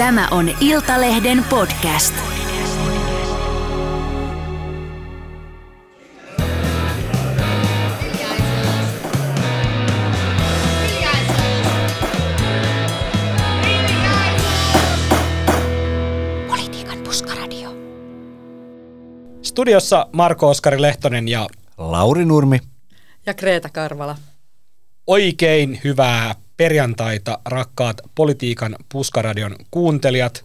Tämä on Iltalehden podcast. Politiikan puskaradio. Studiossa Marko Oskari Lehtonen ja Lauri Nurmi. Ja Kreeta Karvala. Oikein hyvää perjantaita, rakkaat Politiikan puskaradion kuuntelijat.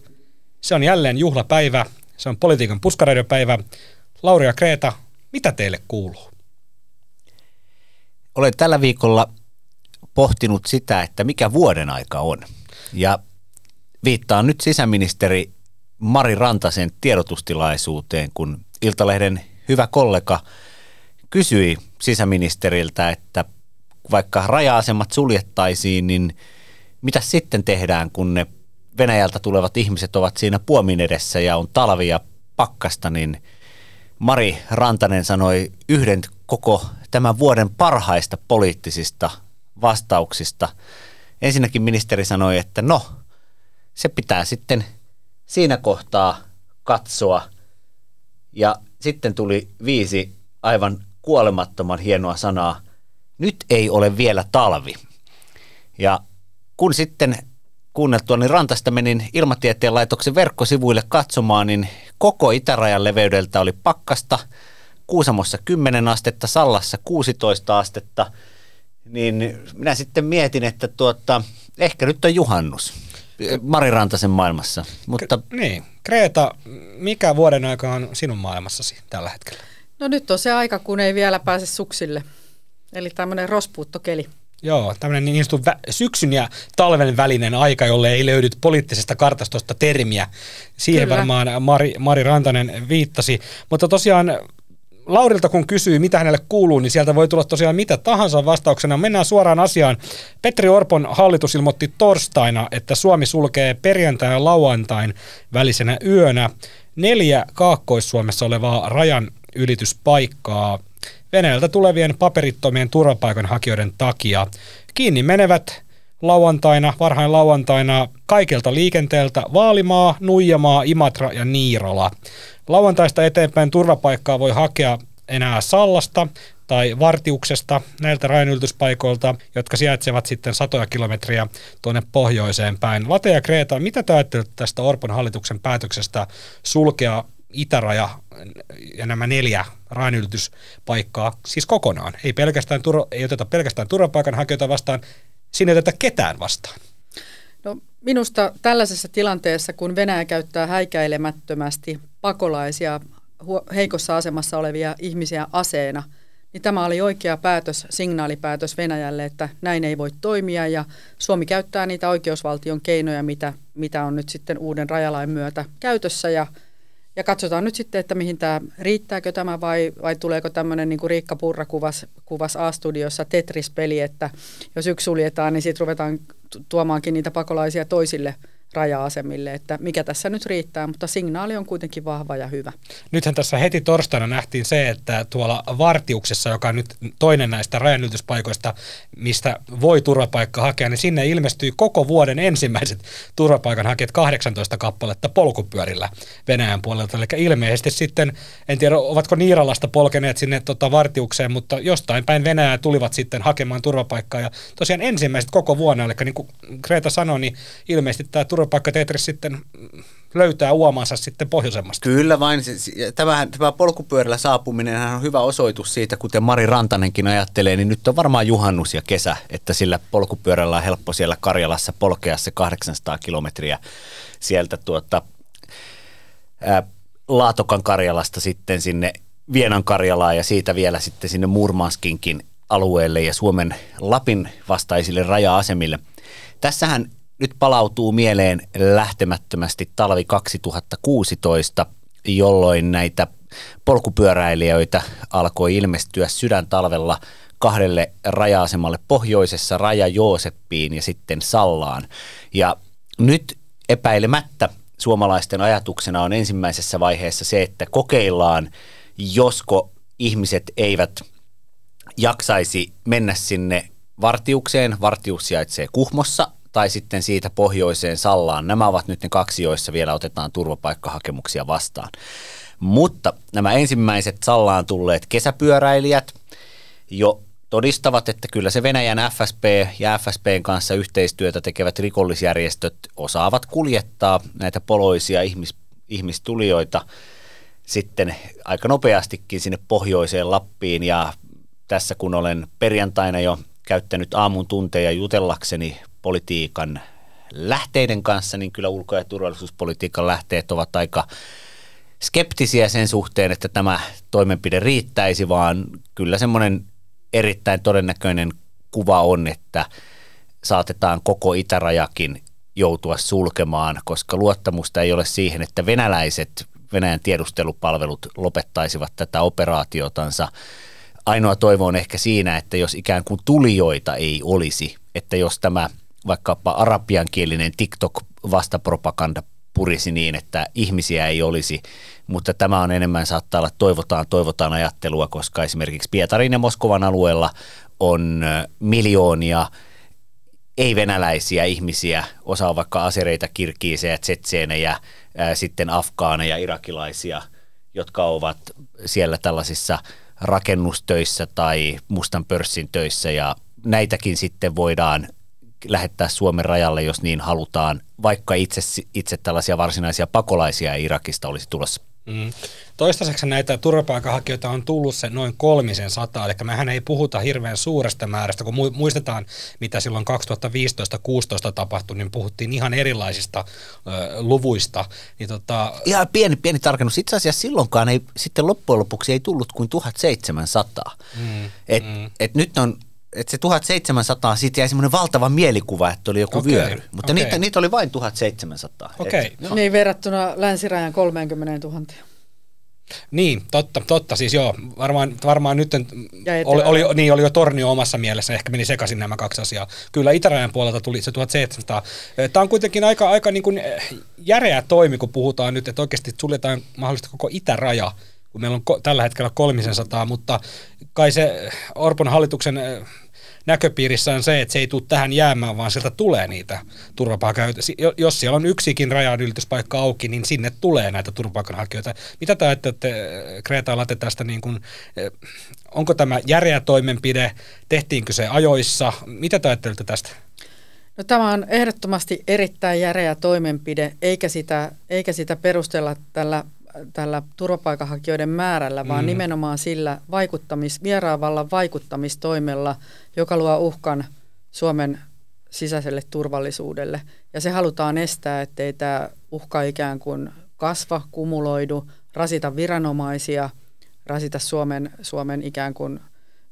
Se on jälleen juhlapäivä, se on Politiikan puskaradiopäivä. Lauri ja Kreeta, mitä teille kuuluu? Olen tällä viikolla pohtinut sitä, että mikä vuoden aika on. Ja viittaan nyt sisäministeri Mari Rantasen tiedotustilaisuuteen, kun Iltalehden hyvä kollega kysyi sisäministeriltä, että vaikka raja-asemat suljettaisiin, niin mitä sitten tehdään, kun ne Venäjältä tulevat ihmiset ovat siinä puomin edessä ja on talvi ja pakkasta, niin Mari Rantanen sanoi yhden koko tämän vuoden parhaista poliittisista vastauksista. Ensinnäkin ministeri sanoi, että no, se pitää sitten siinä kohtaa katsoa. Ja sitten tuli viisi aivan kuolemattoman hienoa sanaa. Nyt ei ole vielä talvi. Ja kun sitten kuunneltua, niin Rantasta menin Ilmatieteen laitoksen verkkosivuille katsomaan, niin koko itärajan leveydeltä oli pakkasta, Kuusamossa 10 astetta, Sallassa 16 astetta, niin minä sitten mietin, että tuota, ehkä nyt on juhannus Mari Rantasen maailmassa. Mutta Niin, Kreeta, mikä vuoden aika on sinun maailmassasi tällä hetkellä? No nyt on se aika, kun ei vielä pääse suksille. Eli tämmöinen rospuuttokeli. Joo, tämmöinen niin sanottu vä- syksyn ja talven välinen aika, jolle ei löydy poliittisesta kartastosta termiä. Siihen Kyllä. varmaan Mari, Mari Rantanen viittasi. Mutta tosiaan Laurilta kun kysyy, mitä hänelle kuuluu, niin sieltä voi tulla tosiaan mitä tahansa vastauksena. Mennään suoraan asiaan. Petri Orpon hallitus ilmoitti torstaina, että Suomi sulkee perjantai ja lauantain välisenä yönä neljä Kaakkois-Suomessa olevaa rajan ylityspaikkaa Venäjältä tulevien paperittomien turvapaikanhakijoiden takia. Kiinni menevät lauantaina, varhain lauantaina kaikelta liikenteeltä Vaalimaa, Nuijamaa, Imatra ja Niirola. Lauantaista eteenpäin turvapaikkaa voi hakea enää Sallasta tai Vartiuksesta näiltä rajanylityspaikoilta, jotka sijaitsevat sitten satoja kilometriä tuonne pohjoiseen päin. Late ja Kreeta, mitä te ajattelette tästä Orpon hallituksen päätöksestä sulkea itäraja ja nämä neljä rajanylityspaikkaa siis kokonaan? Ei, pelkästään, ei oteta pelkästään turvapaikanhakijoita vastaan, siinä ei oteta ketään vastaan. No minusta tällaisessa tilanteessa, kun Venäjä käyttää häikäilemättömästi pakolaisia, heikossa asemassa olevia ihmisiä aseena, niin tämä oli oikea päätös, signaalipäätös Venäjälle, että näin ei voi toimia ja Suomi käyttää niitä oikeusvaltion keinoja, mitä, mitä on nyt sitten uuden rajalain myötä käytössä ja ja katsotaan nyt sitten, että mihin tämä, riittääkö tämä vai, vai tuleeko tämmöinen, niin kuin Riikka Purra kuvasi, kuvasi A-studiossa Tetris-peli, että jos yksi suljetaan, niin sitten ruvetaan tu- tuomaankin niitä pakolaisia toisille raja-asemille, että mikä tässä nyt riittää, mutta signaali on kuitenkin vahva ja hyvä. Nythän tässä heti torstaina nähtiin se, että tuolla Vartiuksessa, joka on nyt toinen näistä rajanylityspaikoista, mistä voi turvapaikka hakea, niin sinne ilmestyi koko vuoden ensimmäiset turvapaikanhakijat 18 kappaletta polkupyörillä Venäjän puolelta. Eli ilmeisesti sitten, en tiedä ovatko Niiralasta polkeneet sinne tota Vartiukseen, mutta jostain päin Venäjää tulivat sitten hakemaan turvapaikkaa. Ja tosiaan ensimmäiset koko vuonna, eli niin kuin Kreta sanoi, niin ilmeisesti tämä turvapaikkatetris sitten löytää uomansa sitten pohjoisemmasta. Kyllä vain. Tämähän, tämä polkupyörällä saapuminen on hyvä osoitus siitä, kuten Mari Rantanenkin ajattelee, niin nyt on varmaan juhannus ja kesä, että sillä polkupyörällä on helppo siellä Karjalassa polkea se 800 kilometriä sieltä tuota, ää, Laatokan Karjalasta sitten sinne Vienan Karjalaan ja siitä vielä sitten sinne Murmanskinkin alueelle ja Suomen Lapin vastaisille raja-asemille. Tässähän nyt palautuu mieleen lähtemättömästi talvi 2016, jolloin näitä polkupyöräilijöitä alkoi ilmestyä sydäntalvella kahdelle raja-asemalle pohjoisessa, Raja Jooseppiin ja sitten Sallaan. Ja nyt epäilemättä suomalaisten ajatuksena on ensimmäisessä vaiheessa se, että kokeillaan, josko ihmiset eivät jaksaisi mennä sinne Vartiukseen. Vartius sijaitsee Kuhmossa tai sitten siitä pohjoiseen Sallaan. Nämä ovat nyt ne kaksi, joissa vielä otetaan turvapaikkahakemuksia vastaan. Mutta nämä ensimmäiset Sallaan tulleet kesäpyöräilijät jo todistavat, että kyllä se Venäjän FSP ja FSPn kanssa yhteistyötä tekevät rikollisjärjestöt osaavat kuljettaa näitä poloisia ihmis, ihmistulijoita sitten aika nopeastikin sinne pohjoiseen Lappiin ja tässä kun olen perjantaina jo käyttänyt aamun tunteja jutellakseni politiikan lähteiden kanssa, niin kyllä ulko- ja turvallisuuspolitiikan lähteet ovat aika skeptisiä sen suhteen, että tämä toimenpide riittäisi, vaan kyllä semmoinen erittäin todennäköinen kuva on, että saatetaan koko itärajakin joutua sulkemaan, koska luottamusta ei ole siihen, että venäläiset Venäjän tiedustelupalvelut lopettaisivat tätä operaatiotansa. Ainoa toivo on ehkä siinä, että jos ikään kuin tulijoita ei olisi, että jos tämä vaikkapa arabiankielinen TikTok-vastapropaganda purisi niin, että ihmisiä ei olisi, mutta tämä on enemmän saattaa olla toivotaan, toivotaan ajattelua, koska esimerkiksi Pietarin ja Moskovan alueella on miljoonia ei-venäläisiä ihmisiä, osa on vaikka asereita, kirkiisejä, tsetseenejä, sitten afgaaneja, irakilaisia, jotka ovat siellä tällaisissa rakennustöissä tai mustan pörssin töissä ja näitäkin sitten voidaan lähettää Suomen rajalle, jos niin halutaan, vaikka itse, itse tällaisia varsinaisia pakolaisia Irakista olisi tulossa. Mm. Toistaiseksi näitä turvapaikanhakijoita on tullut se noin kolmisen sata, eli mehän ei puhuta hirveän suuresta määrästä, kun muistetaan, mitä silloin 2015-2016 tapahtui, niin puhuttiin ihan erilaisista ö, luvuista. Niin tota... Ihan pieni, pieni tarkennus. Itse asiassa silloinkaan ei sitten loppujen lopuksi ei tullut kuin 1700. Mm, et, mm. Et nyt on että se 1700, siitä jäi semmoinen valtava mielikuva, että oli joku okay, vyöry. Mutta okay. niitä, niitä oli vain 1700. Okay. Et, no. Niin verrattuna länsirajan 30 000. Niin, totta, totta. Siis joo, varmaan, varmaan nyt oli, oli, niin, oli jo Tornio omassa mielessä, ehkä meni sekaisin nämä kaksi asiaa. Kyllä itärajan puolelta tuli se 1700. Tämä on kuitenkin aika, aika niin kuin järeä toimi, kun puhutaan nyt, että oikeasti suljetaan mahdollisesti koko itäraja, kun meillä on ko- tällä hetkellä kolmisen sataa, mutta kai se Orpon hallituksen näköpiirissä on se, että se ei tule tähän jäämään, vaan sieltä tulee niitä turvapaikanhakijoita. Jos siellä on yksikin rajanylityspaikka auki, niin sinne tulee näitä turvapaikanhakijoita. Mitä te ajattelette, Kreta Late, tästä, niin kuin, eh, onko tämä järeä toimenpide, tehtiinkö se ajoissa? Mitä te ajattelette tästä? No, tämä on ehdottomasti erittäin järeä toimenpide, eikä sitä, eikä sitä perustella tällä tällä turvapaikanhakijoiden määrällä, vaan mm. nimenomaan sillä vaikuttamis, vieraavalla vaikuttamistoimella, joka luo uhkan Suomen sisäiselle turvallisuudelle. Ja se halutaan estää, ettei tämä uhka ikään kuin kasva, kumuloidu, rasita viranomaisia, rasita Suomen, Suomen ikään kuin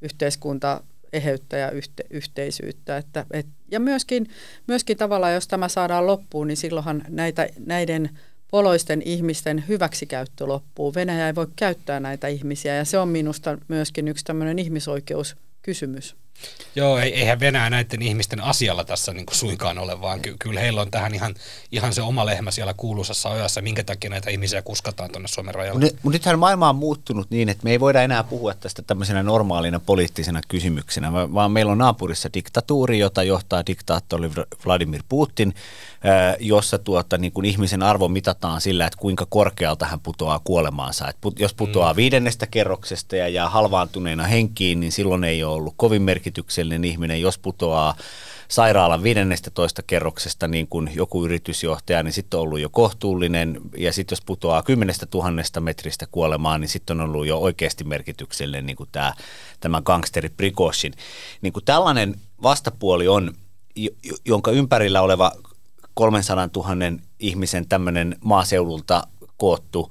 yhteiskunta eheyttä ja yhte, yhteisyyttä. Että, et, ja myöskin, myöskin tavallaan, jos tämä saadaan loppuun, niin silloinhan näitä, näiden poloisten ihmisten hyväksikäyttö loppuu. Venäjä ei voi käyttää näitä ihmisiä ja se on minusta myöskin yksi tämmöinen ihmisoikeuskysymys. Joo, eihän Venäjä näiden ihmisten asialla tässä niin kuin suinkaan ole, vaan ky- kyllä heillä on tähän ihan, ihan se oma lehmä siellä kuuluisassa ojassa, minkä takia näitä ihmisiä kuskataan tuonne Suomen rajalle. Mutta nythän maailma on muuttunut niin, että me ei voida enää puhua tästä tämmöisenä normaalina poliittisena kysymyksenä, vaan meillä on naapurissa diktatuuri, jota johtaa diktaattori Vladimir Putin, jossa tuota, niin kuin ihmisen arvo mitataan sillä, että kuinka korkealta hän putoaa kuolemaansa. Et put, jos putoaa mm. viidennestä kerroksesta ja jää halvaantuneena henkiin, niin silloin ei ole ollut kovin merkityksellinen ihminen. Jos putoaa sairaalan 15 kerroksesta niin kuin joku yritysjohtaja, niin sitten on ollut jo kohtuullinen. Ja sitten jos putoaa 10 000 metristä kuolemaan, niin sitten on ollut jo oikeasti merkityksellinen niin kuin tämä, tämä gangsteri Prigozhin. Niin kuin tällainen vastapuoli on, jonka ympärillä oleva 300 000 ihmisen tämmöinen maaseudulta koottu,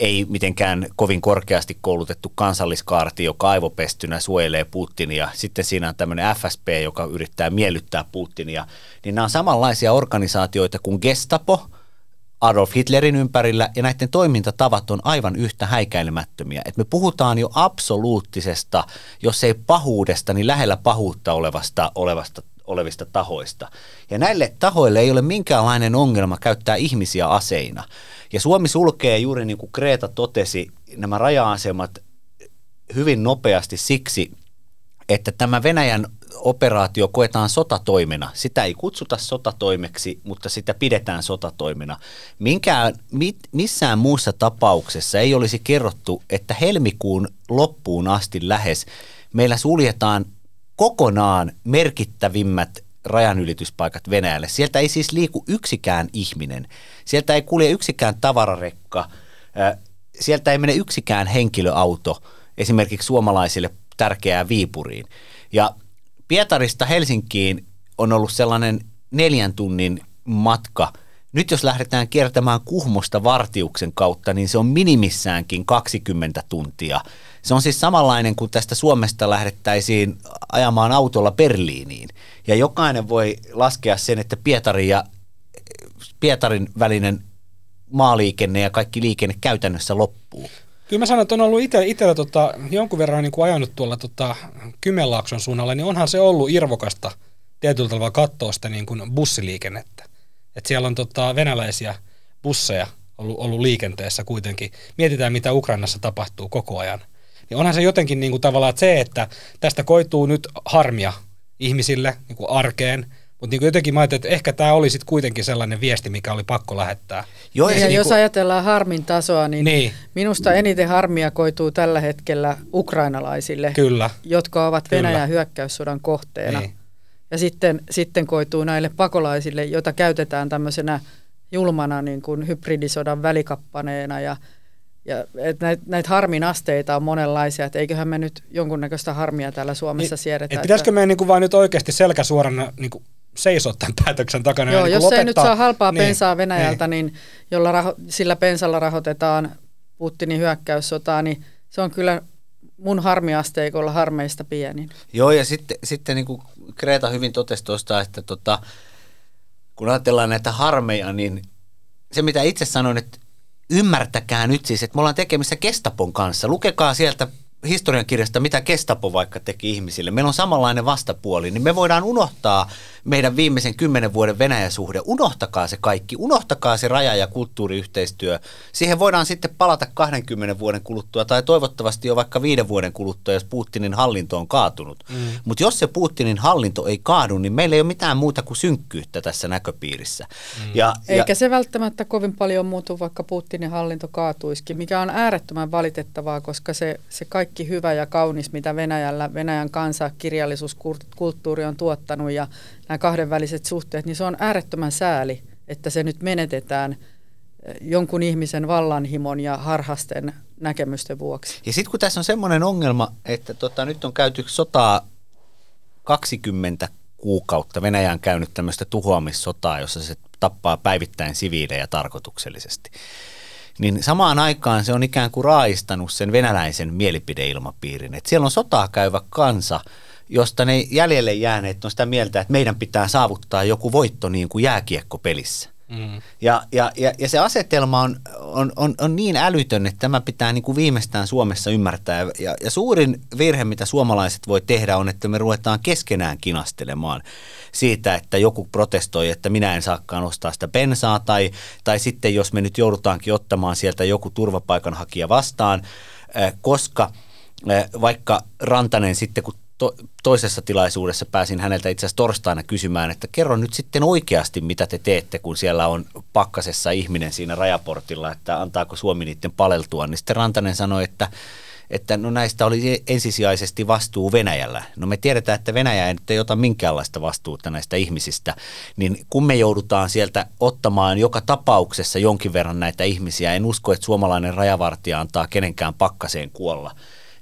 ei mitenkään kovin korkeasti koulutettu kansalliskaarti, joka aivopestynä suojelee Putinia. Sitten siinä on tämmöinen FSP, joka yrittää miellyttää Putinia. Niin nämä on samanlaisia organisaatioita kuin Gestapo Adolf Hitlerin ympärillä, ja näiden toimintatavat on aivan yhtä häikäilemättömiä. Et me puhutaan jo absoluuttisesta, jos ei pahuudesta, niin lähellä pahuutta olevasta, olevasta olevista tahoista. Ja näille tahoille ei ole minkäänlainen ongelma käyttää ihmisiä aseina. Ja Suomi sulkee juuri niin kuin Kreta totesi nämä raja-asemat hyvin nopeasti siksi, että tämä Venäjän operaatio koetaan sotatoimena. Sitä ei kutsuta sotatoimeksi, mutta sitä pidetään sotatoimena. Minkään, mit, missään muussa tapauksessa ei olisi kerrottu, että helmikuun loppuun asti lähes meillä suljetaan kokonaan merkittävimmät rajanylityspaikat Venäjälle. Sieltä ei siis liiku yksikään ihminen. Sieltä ei kulje yksikään tavararekka. Sieltä ei mene yksikään henkilöauto esimerkiksi suomalaisille tärkeää Viipuriin. Ja Pietarista Helsinkiin on ollut sellainen neljän tunnin matka. Nyt jos lähdetään kiertämään Kuhmosta Vartiuksen kautta, niin se on minimissäänkin 20 tuntia. Se on siis samanlainen kuin tästä Suomesta lähdettäisiin ajamaan autolla Berliiniin. Ja jokainen voi laskea sen, että Pietarin ja Pietarin välinen maaliikenne ja kaikki liikenne käytännössä loppuu. Kyllä mä sanon, että on ollut itsellä tota, jonkun verran niin kuin ajanut tuolla tota, Kymenlaakson suunnalla, niin onhan se ollut irvokasta tietyllä tavalla katsoa sitä niin kuin bussiliikennettä. Et siellä on tota, venäläisiä busseja ollut, ollut liikenteessä kuitenkin. Mietitään, mitä Ukrainassa tapahtuu koko ajan. Niin onhan se jotenkin niin kuin tavallaan että se, että tästä koituu nyt harmia ihmisille niin kuin arkeen – mutta niin jotenkin mä että ehkä tämä oli sitten kuitenkin sellainen viesti, mikä oli pakko lähettää. Joo, ja, ja niin jos kuin... ajatellaan harmin tasoa, niin, niin minusta eniten harmia koituu tällä hetkellä ukrainalaisille, Kyllä. jotka ovat Venäjän Kyllä. hyökkäyssodan kohteena. Niin. Ja sitten, sitten koituu näille pakolaisille, joita käytetään tämmöisenä julmana niin kuin hybridisodan välikappaneena ja ja näitä näit harmin asteita on monenlaisia, että eiköhän me nyt jonkunnäköistä harmia täällä Suomessa niin, siedetä. Et pitäisikö että... meidän niin vain nyt oikeasti selkäsuorana niin kuin seisoo tämän päätöksen takana. Joo, niin jos lopettaa, ei nyt saa halpaa niin, pensaa Venäjältä, niin, niin jolla raho, sillä pensalla rahoitetaan Putinin hyökkäyssotaa, niin se on kyllä mun harmiasteikolla harmeista pienin. Joo, ja sitten, sitten niin kuin Kreta hyvin totesi tuosta, että tota, kun ajatellaan näitä harmeja, niin se mitä itse sanoin, että ymmärtäkää nyt siis, että me ollaan tekemissä Kestapon kanssa. Lukekaa sieltä historiankirjasta, mitä Kestapo vaikka teki ihmisille. Meillä on samanlainen vastapuoli, niin me voidaan unohtaa meidän viimeisen kymmenen vuoden Venäjä-suhde. Unohtakaa se kaikki, unohtakaa se raja- ja kulttuuriyhteistyö. Siihen voidaan sitten palata 20 vuoden kuluttua tai toivottavasti jo vaikka viiden vuoden kuluttua, jos Putinin hallinto on kaatunut. Mm. Mutta jos se Putinin hallinto ei kaadu, niin meillä ei ole mitään muuta kuin synkkyyttä tässä näköpiirissä. Mm. Ja, Eikä ja, se välttämättä kovin paljon muutu, vaikka Putinin hallinto kaatuisikin, mikä on äärettömän valitettavaa, koska se, se kaikki hyvä ja kaunis, mitä Venäjällä, Venäjän kansa, kirjallisuuskulttuuri on tuottanut ja nämä kahdenväliset suhteet, niin se on äärettömän sääli, että se nyt menetetään eh, jonkun ihmisen vallanhimon ja harhasten näkemysten vuoksi. Ja sitten kun tässä on semmoinen ongelma, että tota, nyt on käyty sotaa 20 kuukautta, Venäjä on käynyt tämmöistä tuhoamissotaa, jossa se tappaa päivittäin siviilejä tarkoituksellisesti. Niin samaan aikaan se on ikään kuin raistanut sen venäläisen mielipideilmapiirin. Että siellä on sotaa käyvä kansa, josta ne jäljelle jääneet on sitä mieltä, että meidän pitää saavuttaa joku voitto niin kuin jääkiekkopelissä. Mm. Ja, ja, ja, ja se asetelma on, on, on, on niin älytön, että tämä pitää niin kuin viimeistään Suomessa ymmärtää. Ja, ja suurin virhe, mitä suomalaiset voi tehdä, on, että me ruvetaan keskenään kinastelemaan siitä, että joku protestoi, että minä en saakaan ostaa sitä bensaa, tai, tai sitten jos me nyt joudutaankin ottamaan sieltä joku turvapaikanhakija vastaan, koska vaikka Rantanen sitten, kun to, toisessa tilaisuudessa pääsin häneltä itse asiassa torstaina kysymään, että kerro nyt sitten oikeasti, mitä te teette, kun siellä on pakkasessa ihminen siinä rajaportilla, että antaako Suomi niiden paleltua. Niin sitten Rantanen sanoi, että, että no näistä oli ensisijaisesti vastuu Venäjällä. No me tiedetään, että Venäjä ei nyt ota minkäänlaista vastuuta näistä ihmisistä, niin kun me joudutaan sieltä ottamaan joka tapauksessa jonkin verran näitä ihmisiä, en usko, että suomalainen rajavartija antaa kenenkään pakkaseen kuolla,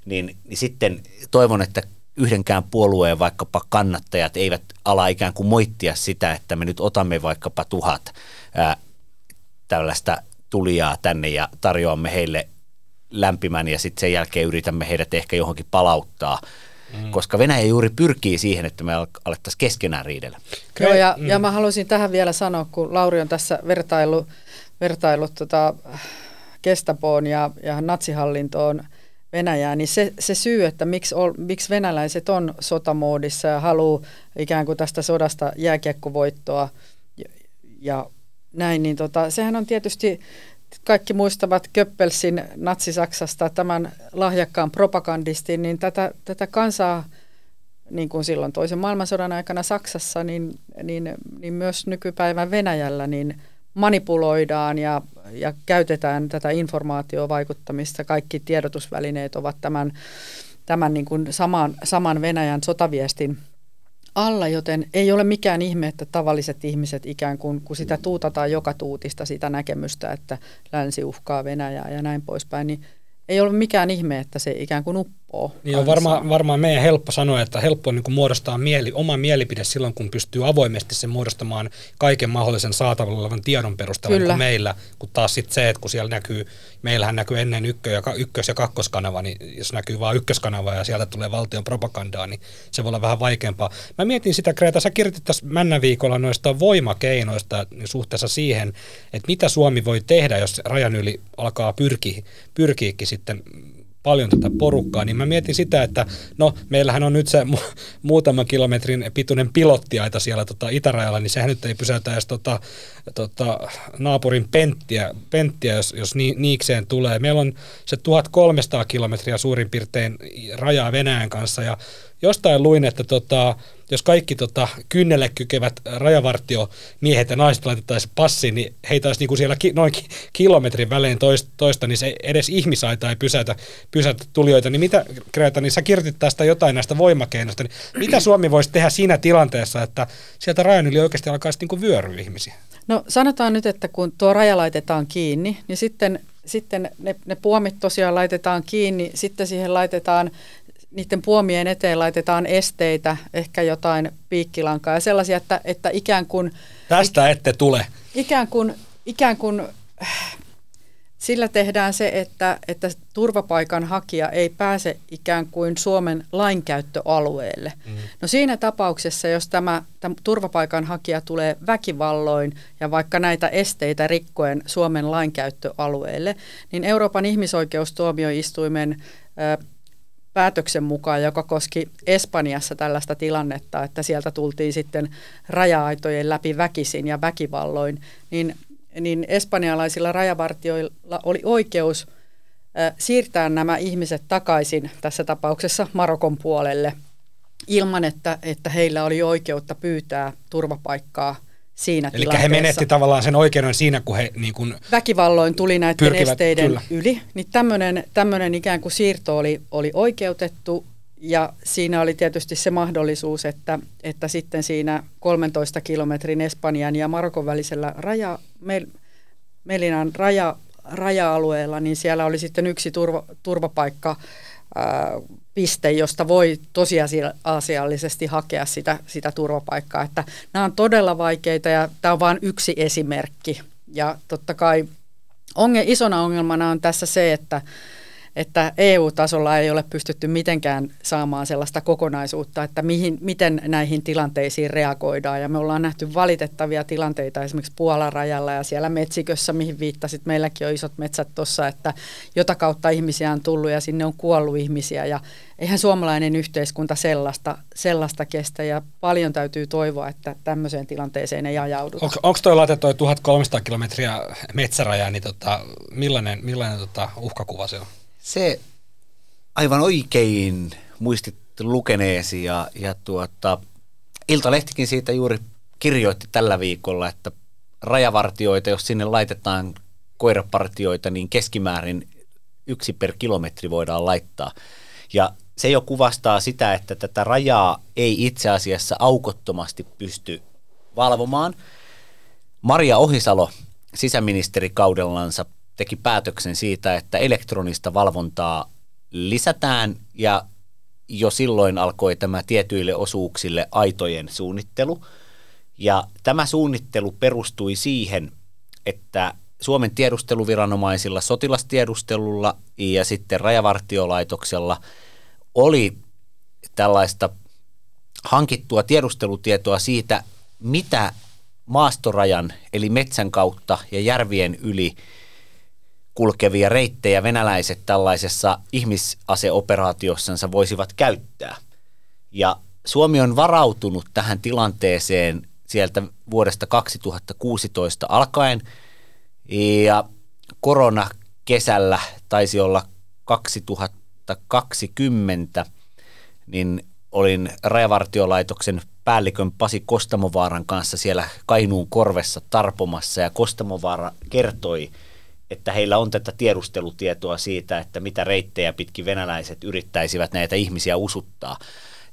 niin, niin sitten toivon, että yhdenkään puolueen vaikkapa kannattajat eivät ala ikään kuin moittia sitä, että me nyt otamme vaikkapa tuhat ää, tällaista tulijaa tänne ja tarjoamme heille lämpimän ja sitten sen jälkeen yritämme heidät ehkä johonkin palauttaa. Mm. Koska Venäjä juuri pyrkii siihen, että me alettaisiin keskenään riidellä. Joo, ja, mm. ja mä haluaisin tähän vielä sanoa, kun Lauri on tässä vertailu, vertailut tota, Kestapoon ja, ja natsihallintoon – Venäjää, niin se, se syy, että miksi, ol, miksi venäläiset on sotamoodissa ja haluaa ikään kuin tästä sodasta jääkiekkovoittoa ja, ja näin, niin tota, sehän on tietysti, kaikki muistavat Köppelsin natsi-Saksasta tämän lahjakkaan propagandistin, niin tätä, tätä kansaa niin kuin silloin toisen maailmansodan aikana Saksassa, niin, niin, niin myös nykypäivän Venäjällä niin manipuloidaan ja, ja käytetään tätä informaatiovaikuttamista. Kaikki tiedotusvälineet ovat tämän, tämän niin kuin saman, saman Venäjän sotaviestin alla, joten ei ole mikään ihme, että tavalliset ihmiset ikään kuin, kun sitä tuutataan joka tuutista, sitä näkemystä, että länsi uhkaa Venäjää ja näin poispäin, niin ei ole mikään ihme, että se ikään kuin uppoo. Niin on varmaan, varmaan meidän helppo sanoa, että helppo on niin muodostaa mieli, oma mielipide silloin, kun pystyy avoimesti sen muodostamaan kaiken mahdollisen saatavilla olevan tiedon perusteella niin kuin meillä, kun taas sitten se, että kun siellä näkyy, meillähän näkyy ennen ykkös- ja, ykkös- ja kakkoskanava, niin jos näkyy vain ykköskanava ja sieltä tulee valtion propagandaa, niin se voi olla vähän vaikeampaa. Mä mietin sitä, Kreta, sä kirjoitit tässä männäviikolla noista voimakeinoista niin suhteessa siihen, että mitä Suomi voi tehdä, jos rajan yli alkaa pyrkiä, pyrkiikin sitten paljon tätä porukkaa, niin mä mietin sitä, että no meillähän on nyt se mu- muutaman kilometrin pituinen pilottiaita siellä tota itärajalla, niin sehän nyt ei pysäytä edes tota, tota, naapurin penttiä, penttiä jos, jos ni, niikseen tulee. Meillä on se 1300 kilometriä suurin piirtein rajaa Venäjän kanssa ja jostain luin, että tota, jos kaikki tota, kynnelle kykevät rajavartiomiehet ja naiset laitettaisiin passiin, niin heitä olisi niinku siellä ki, noin kilometrin välein toista, toista, niin se edes ihmisaita ei pysäytä, pysäytä tulijoita. Niin mitä, Kreta, niin sä kirjoitit tästä jotain näistä voimakeinoista, niin mitä Suomi voisi tehdä siinä tilanteessa, että sieltä rajan yli oikeasti alkaisi niinku vyöryä ihmisiä? No sanotaan nyt, että kun tuo raja laitetaan kiinni, niin sitten, sitten ne, ne puomit tosiaan laitetaan kiinni, sitten siihen laitetaan niiden puomien eteen laitetaan esteitä, ehkä jotain piikkilankaa ja sellaisia, että, että ikään kuin... Tästä ette tule. Ikään kuin, ikään kuin sillä tehdään se, että, että turvapaikan hakija ei pääse ikään kuin Suomen lainkäyttöalueelle. Mm. No siinä tapauksessa, jos tämä, tämä turvapaikan hakija tulee väkivalloin ja vaikka näitä esteitä rikkoen Suomen lainkäyttöalueelle, niin Euroopan ihmisoikeustuomioistuimen päätöksen mukaan, joka koski Espanjassa tällaista tilannetta, että sieltä tultiin sitten raja-aitojen läpi väkisin ja väkivalloin, niin, niin espanjalaisilla rajavartioilla oli oikeus siirtää nämä ihmiset takaisin tässä tapauksessa Marokon puolelle ilman, että, että heillä oli oikeutta pyytää turvapaikkaa siinä Eli he menetti tavallaan sen oikeuden siinä, kun he niin kun Väkivalloin tuli näiden pyrkivät, esteiden kyllä. yli. Niin tämmöinen, tämmöinen ikään kuin siirto oli, oli oikeutettu ja siinä oli tietysti se mahdollisuus, että, että sitten siinä 13 kilometrin Espanjan ja Marokon välisellä raja, Mel, Melinan raja, raja-alueella, niin siellä oli sitten yksi turva, turvapaikka piste, josta voi tosiasiallisesti hakea sitä, sitä turvapaikkaa. Että nämä on todella vaikeita ja tämä on vain yksi esimerkki. Ja totta kai onge, isona ongelmana on tässä se, että että EU-tasolla ei ole pystytty mitenkään saamaan sellaista kokonaisuutta, että mihin, miten näihin tilanteisiin reagoidaan. Ja me ollaan nähty valitettavia tilanteita esimerkiksi Puolan rajalla ja siellä Metsikössä, mihin viittasit. Meilläkin on isot metsät tuossa, että jota kautta ihmisiä on tullut ja sinne on kuollut ihmisiä. Ja eihän suomalainen yhteiskunta sellaista, sellaista kestä ja paljon täytyy toivoa, että tämmöiseen tilanteeseen ei ajauduta. Onko, onko toi laitettu 1300 kilometriä metsärajaa, niin tota, millainen, millainen tota uhkakuva se on? Se aivan oikein muistit lukeneesi ja, ja tuota, Iltalehtikin siitä juuri kirjoitti tällä viikolla, että rajavartioita, jos sinne laitetaan koirapartioita, niin keskimäärin yksi per kilometri voidaan laittaa. Ja se jo kuvastaa sitä, että tätä rajaa ei itse asiassa aukottomasti pysty valvomaan. Maria Ohisalo sisäministerikaudellansa teki päätöksen siitä, että elektronista valvontaa lisätään ja jo silloin alkoi tämä tietyille osuuksille aitojen suunnittelu. Ja tämä suunnittelu perustui siihen, että Suomen tiedusteluviranomaisilla, sotilastiedustelulla ja sitten rajavartiolaitoksella oli tällaista hankittua tiedustelutietoa siitä, mitä maastorajan eli metsän kautta ja järvien yli – kulkevia reittejä venäläiset tällaisessa ihmisaseoperaatiossansa voisivat käyttää. Ja Suomi on varautunut tähän tilanteeseen sieltä vuodesta 2016 alkaen ja korona kesällä taisi olla 2020, niin olin Rajavartiolaitoksen päällikön Pasi Kostamovaaran kanssa siellä Kainuun korvessa tarpomassa ja Kostamovaara kertoi, että heillä on tätä tiedustelutietoa siitä, että mitä reittejä pitkin venäläiset yrittäisivät näitä ihmisiä usuttaa.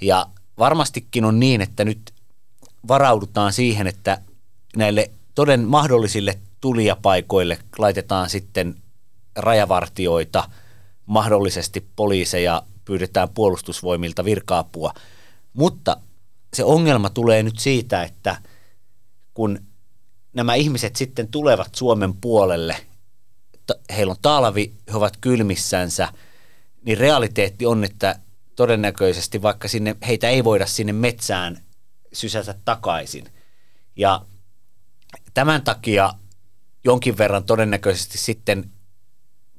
Ja varmastikin on niin, että nyt varaudutaan siihen, että näille toden mahdollisille tulijapaikoille laitetaan sitten rajavartioita, mahdollisesti poliiseja, pyydetään puolustusvoimilta virkaapua. Mutta se ongelma tulee nyt siitä, että kun nämä ihmiset sitten tulevat Suomen puolelle, heillä on talvi, he ovat kylmissänsä, niin realiteetti on, että todennäköisesti vaikka sinne, heitä ei voida sinne metsään sysätä takaisin. Ja tämän takia jonkin verran todennäköisesti sitten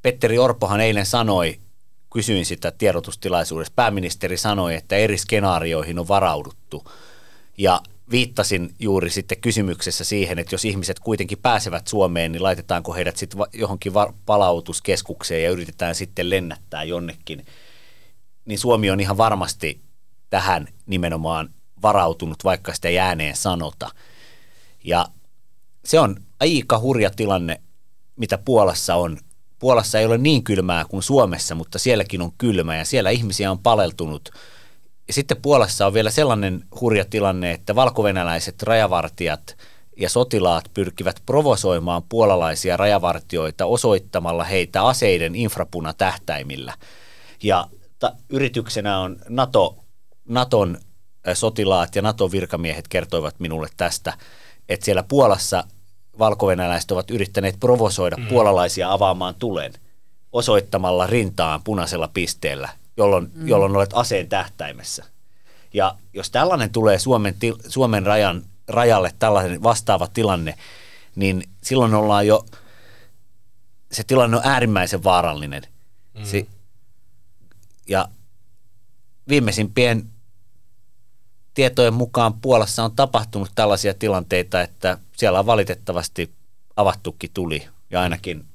Petteri Orpohan eilen sanoi, kysyin sitä tiedotustilaisuudessa, pääministeri sanoi, että eri skenaarioihin on varauduttu. Ja viittasin juuri sitten kysymyksessä siihen, että jos ihmiset kuitenkin pääsevät Suomeen, niin laitetaanko heidät sitten johonkin palautuskeskukseen ja yritetään sitten lennättää jonnekin. Niin Suomi on ihan varmasti tähän nimenomaan varautunut, vaikka sitä ei ääneen sanota. Ja se on aika hurja tilanne, mitä Puolassa on. Puolassa ei ole niin kylmää kuin Suomessa, mutta sielläkin on kylmä ja siellä ihmisiä on paleltunut. Ja sitten Puolassa on vielä sellainen hurja tilanne, että valkovenäläiset rajavartijat ja sotilaat pyrkivät provosoimaan puolalaisia rajavartioita osoittamalla heitä aseiden infrapunatähtäimillä. Ja ta- yrityksenä on NATO, Naton sotilaat ja Naton virkamiehet kertoivat minulle tästä, että siellä Puolassa valkovenäläiset ovat yrittäneet provosoida mm. puolalaisia avaamaan tulen osoittamalla rintaan punaisella pisteellä, jolloin, mm. jolloin olet aseen tähtäimessä. Ja jos tällainen tulee Suomen, Suomen rajan, rajalle tällainen vastaava tilanne, niin silloin ollaan jo, se tilanne on äärimmäisen vaarallinen. Mm. Se, ja viimeisimpien tietojen mukaan Puolassa on tapahtunut tällaisia tilanteita, että siellä on valitettavasti avattukin tuli ja ainakin,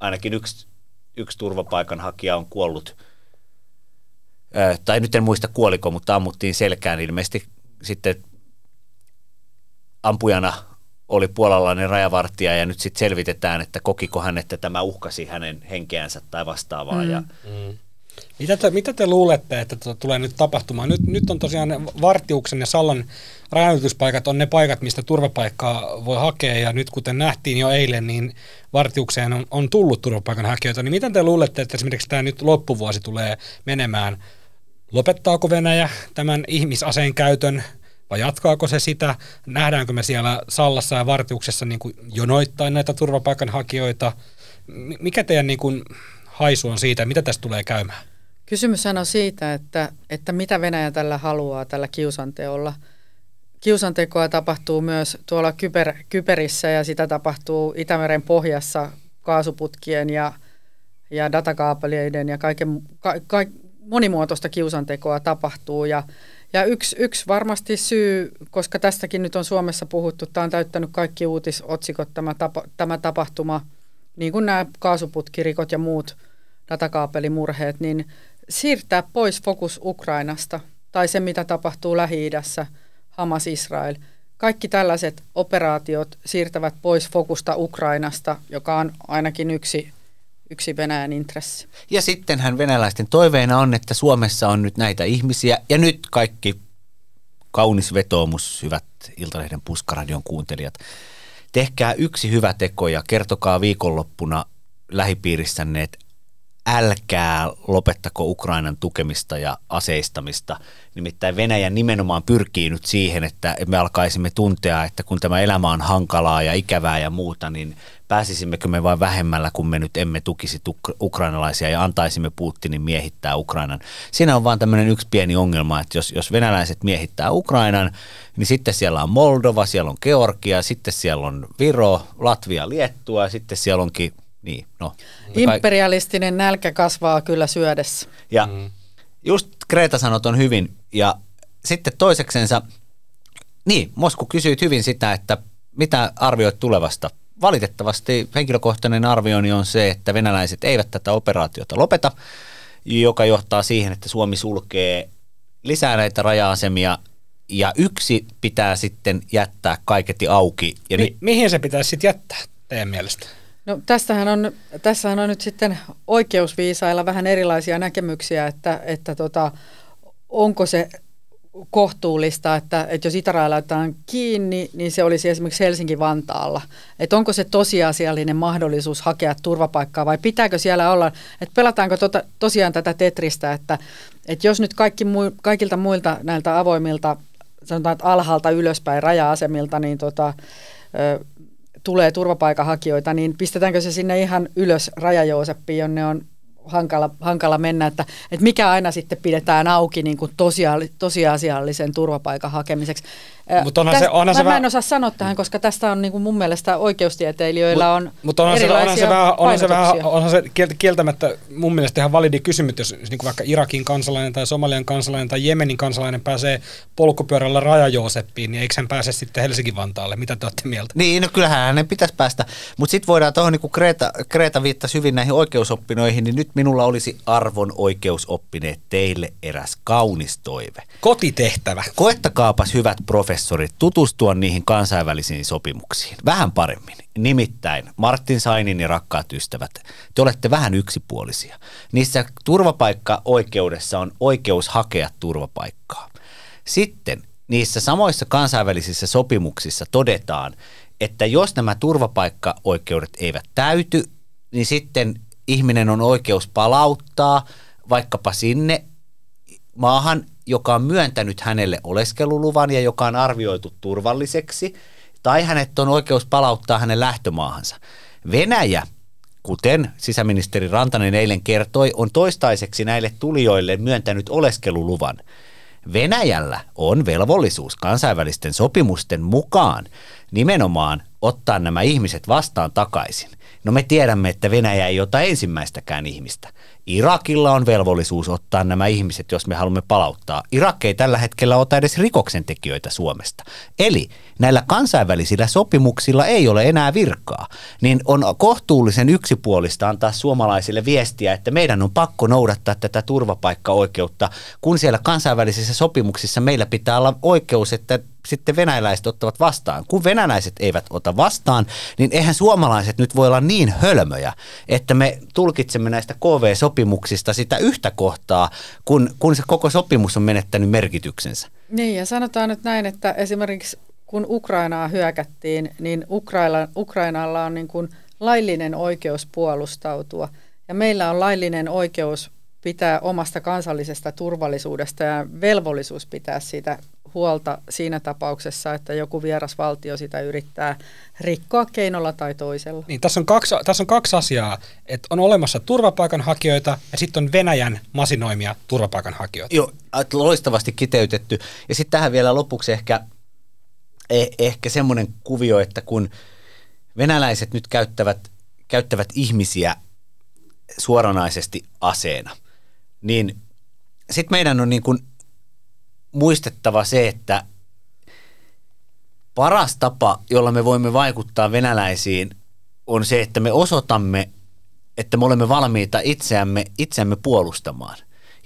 ainakin yksi, yksi turvapaikanhakija on kuollut. Ö, tai nyt en muista kuoliko, mutta ammuttiin selkään. Ilmeisesti sitten ampujana oli puolalainen rajavartija ja nyt sitten selvitetään, että kokiko hän, että tämä uhkasi hänen henkeänsä tai vastaavaa. Mm. Ja, mm. Mitä te, mitä te luulette, että tuota tulee nyt tapahtumaan? Nyt, nyt on tosiaan Vartiuksen ja Sallan rajanylityspaikat on ne paikat, mistä turvapaikkaa voi hakea, ja nyt kuten nähtiin jo eilen, niin Vartiukseen on, on tullut turvapaikanhakijoita, niin miten te luulette, että esimerkiksi tämä nyt loppuvuosi tulee menemään? Lopettaako Venäjä tämän ihmisaseen käytön vai jatkaako se sitä? Nähdäänkö me siellä Sallassa ja Vartiuksessa niin kuin jonoittain näitä turvapaikanhakijoita? Mikä teidän niin kuin haisu on siitä, mitä tästä tulee käymään? Kysymys on siitä, että, että mitä Venäjä tällä haluaa, tällä kiusanteolla. Kiusantekoa tapahtuu myös tuolla Kyber, Kyberissä ja sitä tapahtuu Itämeren pohjassa kaasuputkien ja, ja datakaapeleiden ja kaiken, ka, ka, monimuotoista kiusantekoa tapahtuu. Ja, ja yksi, yksi varmasti syy, koska tästäkin nyt on Suomessa puhuttu, tämä on täyttänyt kaikki uutisotsikot tämä, tapa, tämä tapahtuma, niin kuin nämä kaasuputkirikot ja muut datakaapelimurheet, niin siirtää pois fokus Ukrainasta tai se, mitä tapahtuu Lähi-idässä, Hamas-Israel. Kaikki tällaiset operaatiot siirtävät pois fokusta Ukrainasta, joka on ainakin yksi, yksi Venäjän intressi. Ja sittenhän venäläisten toiveena on, että Suomessa on nyt näitä ihmisiä, ja nyt kaikki kaunis vetoomus, hyvät Iltalehden Puskaradion kuuntelijat. Tehkää yksi hyvä teko ja kertokaa viikonloppuna lähipiirissänne, että älkää lopettako Ukrainan tukemista ja aseistamista. Nimittäin Venäjä nimenomaan pyrkii nyt siihen, että me alkaisimme tuntea, että kun tämä elämä on hankalaa ja ikävää ja muuta, niin pääsisimmekö me vain vähemmällä, kun me nyt emme tukisi ukrainalaisia ja antaisimme Putinin miehittää Ukrainan. Siinä on vaan tämmöinen yksi pieni ongelma, että jos, jos venäläiset miehittää Ukrainan, niin sitten siellä on Moldova, siellä on Georgia, sitten siellä on Viro, Latvia, Liettua, sitten siellä onkin niin, no. Imperialistinen nälkä kasvaa kyllä syödessä. Ja mm. just Kreta sanot on hyvin. Ja sitten toiseksensa, niin, Mosku kysyit hyvin sitä, että mitä arvioit tulevasta. Valitettavasti henkilökohtainen arvioni on se, että venäläiset eivät tätä operaatiota lopeta, joka johtaa siihen, että Suomi sulkee lisää näitä raja-asemia ja yksi pitää sitten jättää kaiketi auki. Ja Mi- nyt, mihin se pitäisi sitten jättää teidän mielestä? No tästähän on, tässähän on nyt sitten oikeusviisailla vähän erilaisia näkemyksiä, että, että tota, onko se kohtuullista, että, että jos itäraja laitetaan kiinni, niin se olisi esimerkiksi Helsinki-Vantaalla. Että onko se tosiasiallinen mahdollisuus hakea turvapaikkaa vai pitääkö siellä olla, että pelataanko tota, tosiaan tätä tetristä, että, että jos nyt kaikki kaikilta muilta näiltä avoimilta, sanotaan että alhaalta ylöspäin raja-asemilta, niin tota, tulee turvapaikanhakijoita, niin pistetäänkö se sinne ihan ylös rajajooseppiin, jonne on hankala, hankala mennä, että, että mikä aina sitten pidetään auki niin kuin tosiaali, tosiasiallisen turvapaikan hakemiseksi. Mut onhan se- onhan mä, se mä en osaa sanoa tähän, koska tästä on niin kuin mun mielestä oikeustieteilijöillä on Mutta onhan se, onhan se vähän, onhan se, vähän, onhan se kiel- kieltämättä mun mielestä ihan validi kysymys, jos niin kuin vaikka Irakin kansalainen tai Somalian kansalainen tai Jemenin kansalainen pääsee polkupyörällä rajajooseppiin, niin eikö hän pääse sitten Helsinki-Vantaalle? Mitä te olette mieltä? Niin, no kyllähän hänen pitäisi päästä. Mutta sitten voidaan tuohon, niin kuin Kreta, Kreta viittasi hyvin näihin oikeusoppinoihin, niin nyt minulla olisi arvon oikeusoppineet teille eräs kaunis toive. Kotitehtävä. Koettakaapas hyvät professorit tutustua niihin kansainvälisiin sopimuksiin vähän paremmin. Nimittäin Martin Sainin ja rakkaat ystävät, te olette vähän yksipuolisia. Niissä turvapaikka-oikeudessa on oikeus hakea turvapaikkaa. Sitten niissä samoissa kansainvälisissä sopimuksissa todetaan, että jos nämä turvapaikka-oikeudet eivät täyty, niin sitten ihminen on oikeus palauttaa vaikkapa sinne maahan, joka on myöntänyt hänelle oleskeluluvan ja joka on arvioitu turvalliseksi, tai hänet on oikeus palauttaa hänen lähtömaahansa. Venäjä, kuten sisäministeri Rantanen eilen kertoi, on toistaiseksi näille tulijoille myöntänyt oleskeluluvan. Venäjällä on velvollisuus kansainvälisten sopimusten mukaan nimenomaan ottaa nämä ihmiset vastaan takaisin. No me tiedämme, että Venäjä ei ota ensimmäistäkään ihmistä. Irakilla on velvollisuus ottaa nämä ihmiset, jos me haluamme palauttaa. Irak ei tällä hetkellä ota edes rikoksentekijöitä Suomesta. Eli näillä kansainvälisillä sopimuksilla ei ole enää virkaa. Niin on kohtuullisen yksipuolista antaa suomalaisille viestiä, että meidän on pakko noudattaa tätä turvapaikkaoikeutta, kun siellä kansainvälisissä sopimuksissa meillä pitää olla oikeus, että sitten venäläiset ottavat vastaan. Kun venäläiset eivät ota vastaan, niin eihän suomalaiset nyt voi olla niin hölmöjä, että me tulkitsemme näistä KV-sopimuksista sitä yhtä kohtaa, kun, kun se koko sopimus on menettänyt merkityksensä. Niin, ja sanotaan nyt näin, että esimerkiksi kun Ukrainaa hyökättiin, niin Ukraina, Ukrainalla on niin kuin laillinen oikeus puolustautua. Ja meillä on laillinen oikeus pitää omasta kansallisesta turvallisuudesta ja velvollisuus pitää siitä huolta siinä tapauksessa, että joku vieras valtio sitä yrittää rikkoa keinolla tai toisella. Niin, tässä, on kaksi, tässä on kaksi asiaa, että on olemassa turvapaikanhakijoita ja sitten on Venäjän masinoimia turvapaikanhakijoita. Joo, loistavasti kiteytetty. Ja sitten tähän vielä lopuksi ehkä, eh, ehkä semmoinen kuvio, että kun venäläiset nyt käyttävät, käyttävät ihmisiä suoranaisesti aseena, niin sitten meidän on niin kuin muistettava se, että paras tapa, jolla me voimme vaikuttaa venäläisiin, on se, että me osoitamme, että me olemme valmiita itseämme, itseämme puolustamaan.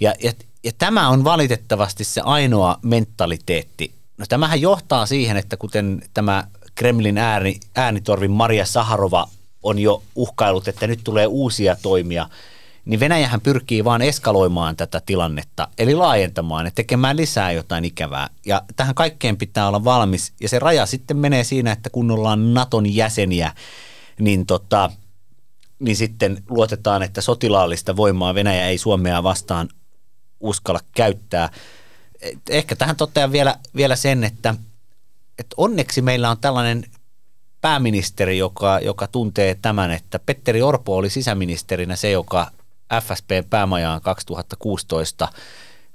Ja, ja, ja tämä on valitettavasti se ainoa mentaliteetti. No tämähän johtaa siihen, että kuten tämä Kremlin ääni, äänitorvin Maria Saharova on jo uhkailut, että nyt tulee uusia toimia, niin Venäjähän pyrkii vaan eskaloimaan tätä tilannetta, eli laajentamaan ja tekemään lisää jotain ikävää. Ja tähän kaikkeen pitää olla valmis, ja se raja sitten menee siinä, että kun ollaan Naton jäseniä, niin, tota, niin sitten luotetaan, että sotilaallista voimaa Venäjä ei Suomea vastaan uskalla käyttää. Et Ehkä tähän totean vielä, vielä sen, että, että onneksi meillä on tällainen pääministeri, joka, joka tuntee tämän, että Petteri Orpo oli sisäministerinä se, joka FSPn päämajaan 2016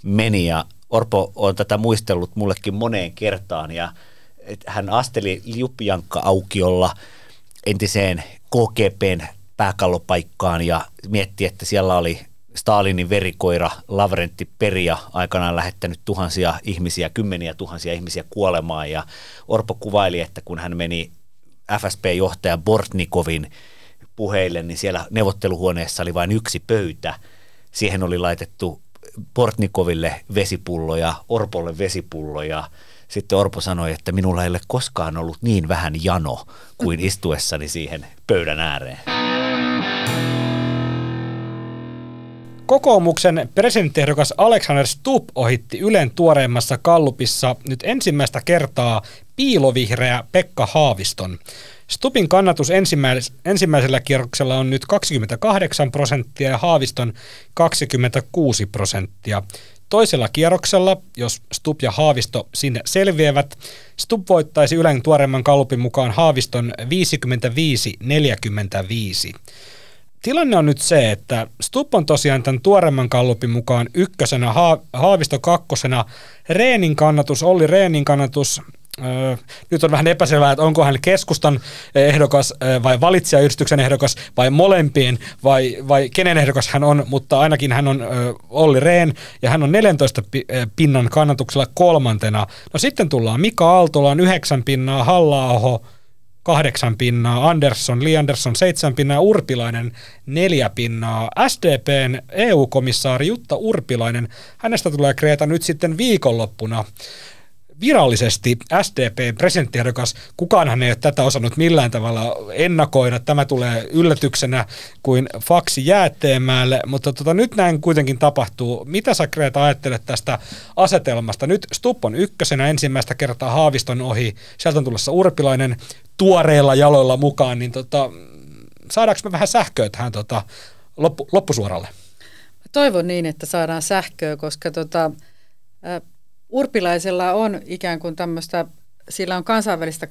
meni ja Orpo on tätä muistellut mullekin moneen kertaan ja hän asteli Ljubianka-aukiolla entiseen KGPn pääkallopaikkaan ja mietti, että siellä oli Stalinin verikoira Lavrentti Peria aikanaan lähettänyt tuhansia ihmisiä, kymmeniä tuhansia ihmisiä kuolemaan ja Orpo kuvaili, että kun hän meni FSP-johtaja Bortnikovin puheille, niin siellä neuvotteluhuoneessa oli vain yksi pöytä. Siihen oli laitettu Portnikoville vesipulloja, Orpolle vesipulloja. Sitten Orpo sanoi, että minulla ei ole koskaan ollut niin vähän jano kuin istuessani siihen pöydän ääreen. Kokoomuksen presidenttiehdokas Alexander Stubb ohitti Ylen tuoreimmassa kallupissa nyt ensimmäistä kertaa piilovihreä Pekka Haaviston. Stupin kannatus ensimmäisellä kierroksella on nyt 28 prosenttia ja Haaviston 26 prosenttia. Toisella kierroksella, jos Stup ja Haavisto sinne selviävät, Stup voittaisi Ylen tuoreimman kalupin mukaan Haaviston 55-45. Tilanne on nyt se, että Stupp on tosiaan tämän tuoremman kallupin mukaan ykkösenä, Haavisto kakkosena, Reenin kannatus, Olli Reenin kannatus Nyt on vähän epäselvää, että onko hän keskustan ehdokas vai valitsijayhdistyksen ehdokas vai molempien vai, vai kenen ehdokas hän on, mutta ainakin hän on Olli Rehn ja hän on 14 pinnan kannatuksella kolmantena. No sitten tullaan Mika Aaltola on 9 pinnaa, halla kahdeksan pinnaa, Andersson, Li Andersson seitsemän pinnaa, Urpilainen neljä pinnaa. SDPn EU-komissaari Jutta Urpilainen, hänestä tulee Kreeta nyt sitten viikonloppuna virallisesti SDP presidenttiehdokas, kukaanhan ei ole tätä osannut millään tavalla ennakoida. Tämä tulee yllätyksenä kuin faksi jäätteenmäälle, mutta tota, nyt näin kuitenkin tapahtuu. Mitä sä Kreta ajattelet tästä asetelmasta? Nyt Stupp on ykkösenä ensimmäistä kertaa Haaviston ohi, sieltä on tulossa Urpilainen tuoreilla jaloilla mukaan, niin tota, saadaanko me vähän sähköä tähän tota, loppu, loppusuoralle? Toivon niin, että saadaan sähköä, koska tota, Urpilaisella on ikään kuin tämmöistä, sillä on kansainvälistä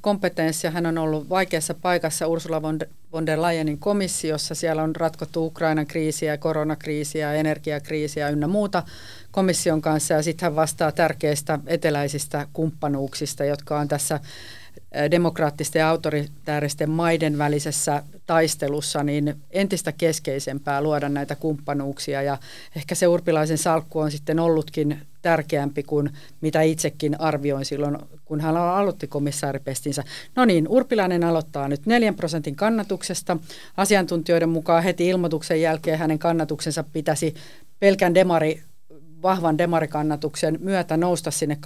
kompetenssia. Hän on ollut vaikeassa paikassa Ursula von der Leyenin komissiossa. Siellä on ratkottu Ukrainan kriisiä, koronakriisiä, energiakriisiä ynnä muuta komission kanssa. Ja sitten hän vastaa tärkeistä eteläisistä kumppanuuksista, jotka on tässä demokraattisten ja autoritääristen maiden välisessä taistelussa niin entistä keskeisempää luoda näitä kumppanuuksia ja ehkä se urpilaisen salkku on sitten ollutkin tärkeämpi kuin mitä itsekin arvioin silloin, kun hän aloitti komissaaripestinsä. No niin, Urpilainen aloittaa nyt 4 prosentin kannatuksesta. Asiantuntijoiden mukaan heti ilmoituksen jälkeen hänen kannatuksensa pitäisi pelkän demari vahvan demarikannatuksen myötä nousta sinne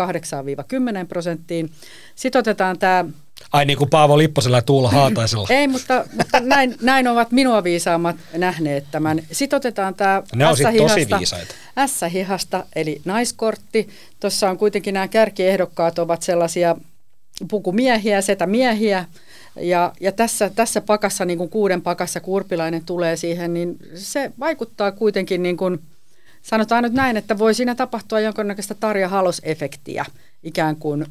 8-10 prosenttiin. Sitten otetaan tämä Ai niin kuin Paavo Lipposella ja Tuula Haataisella. Ei, mutta, mutta näin, näin ovat minua viisaammat nähneet tämän. Sitten otetaan tämä ne on tosi viisaita. S-hihasta, eli naiskortti. Tuossa on kuitenkin nämä kärkiehdokkaat ovat sellaisia pukumiehiä, setämiehiä, ja, ja tässä, tässä pakassa, niin kuin kuuden pakassa, kurpilainen tulee siihen, niin se vaikuttaa kuitenkin niin kuin – sanotaan nyt näin, että voi siinä tapahtua jonkinnäköistä Tarja Halos-efektiä ikään kuin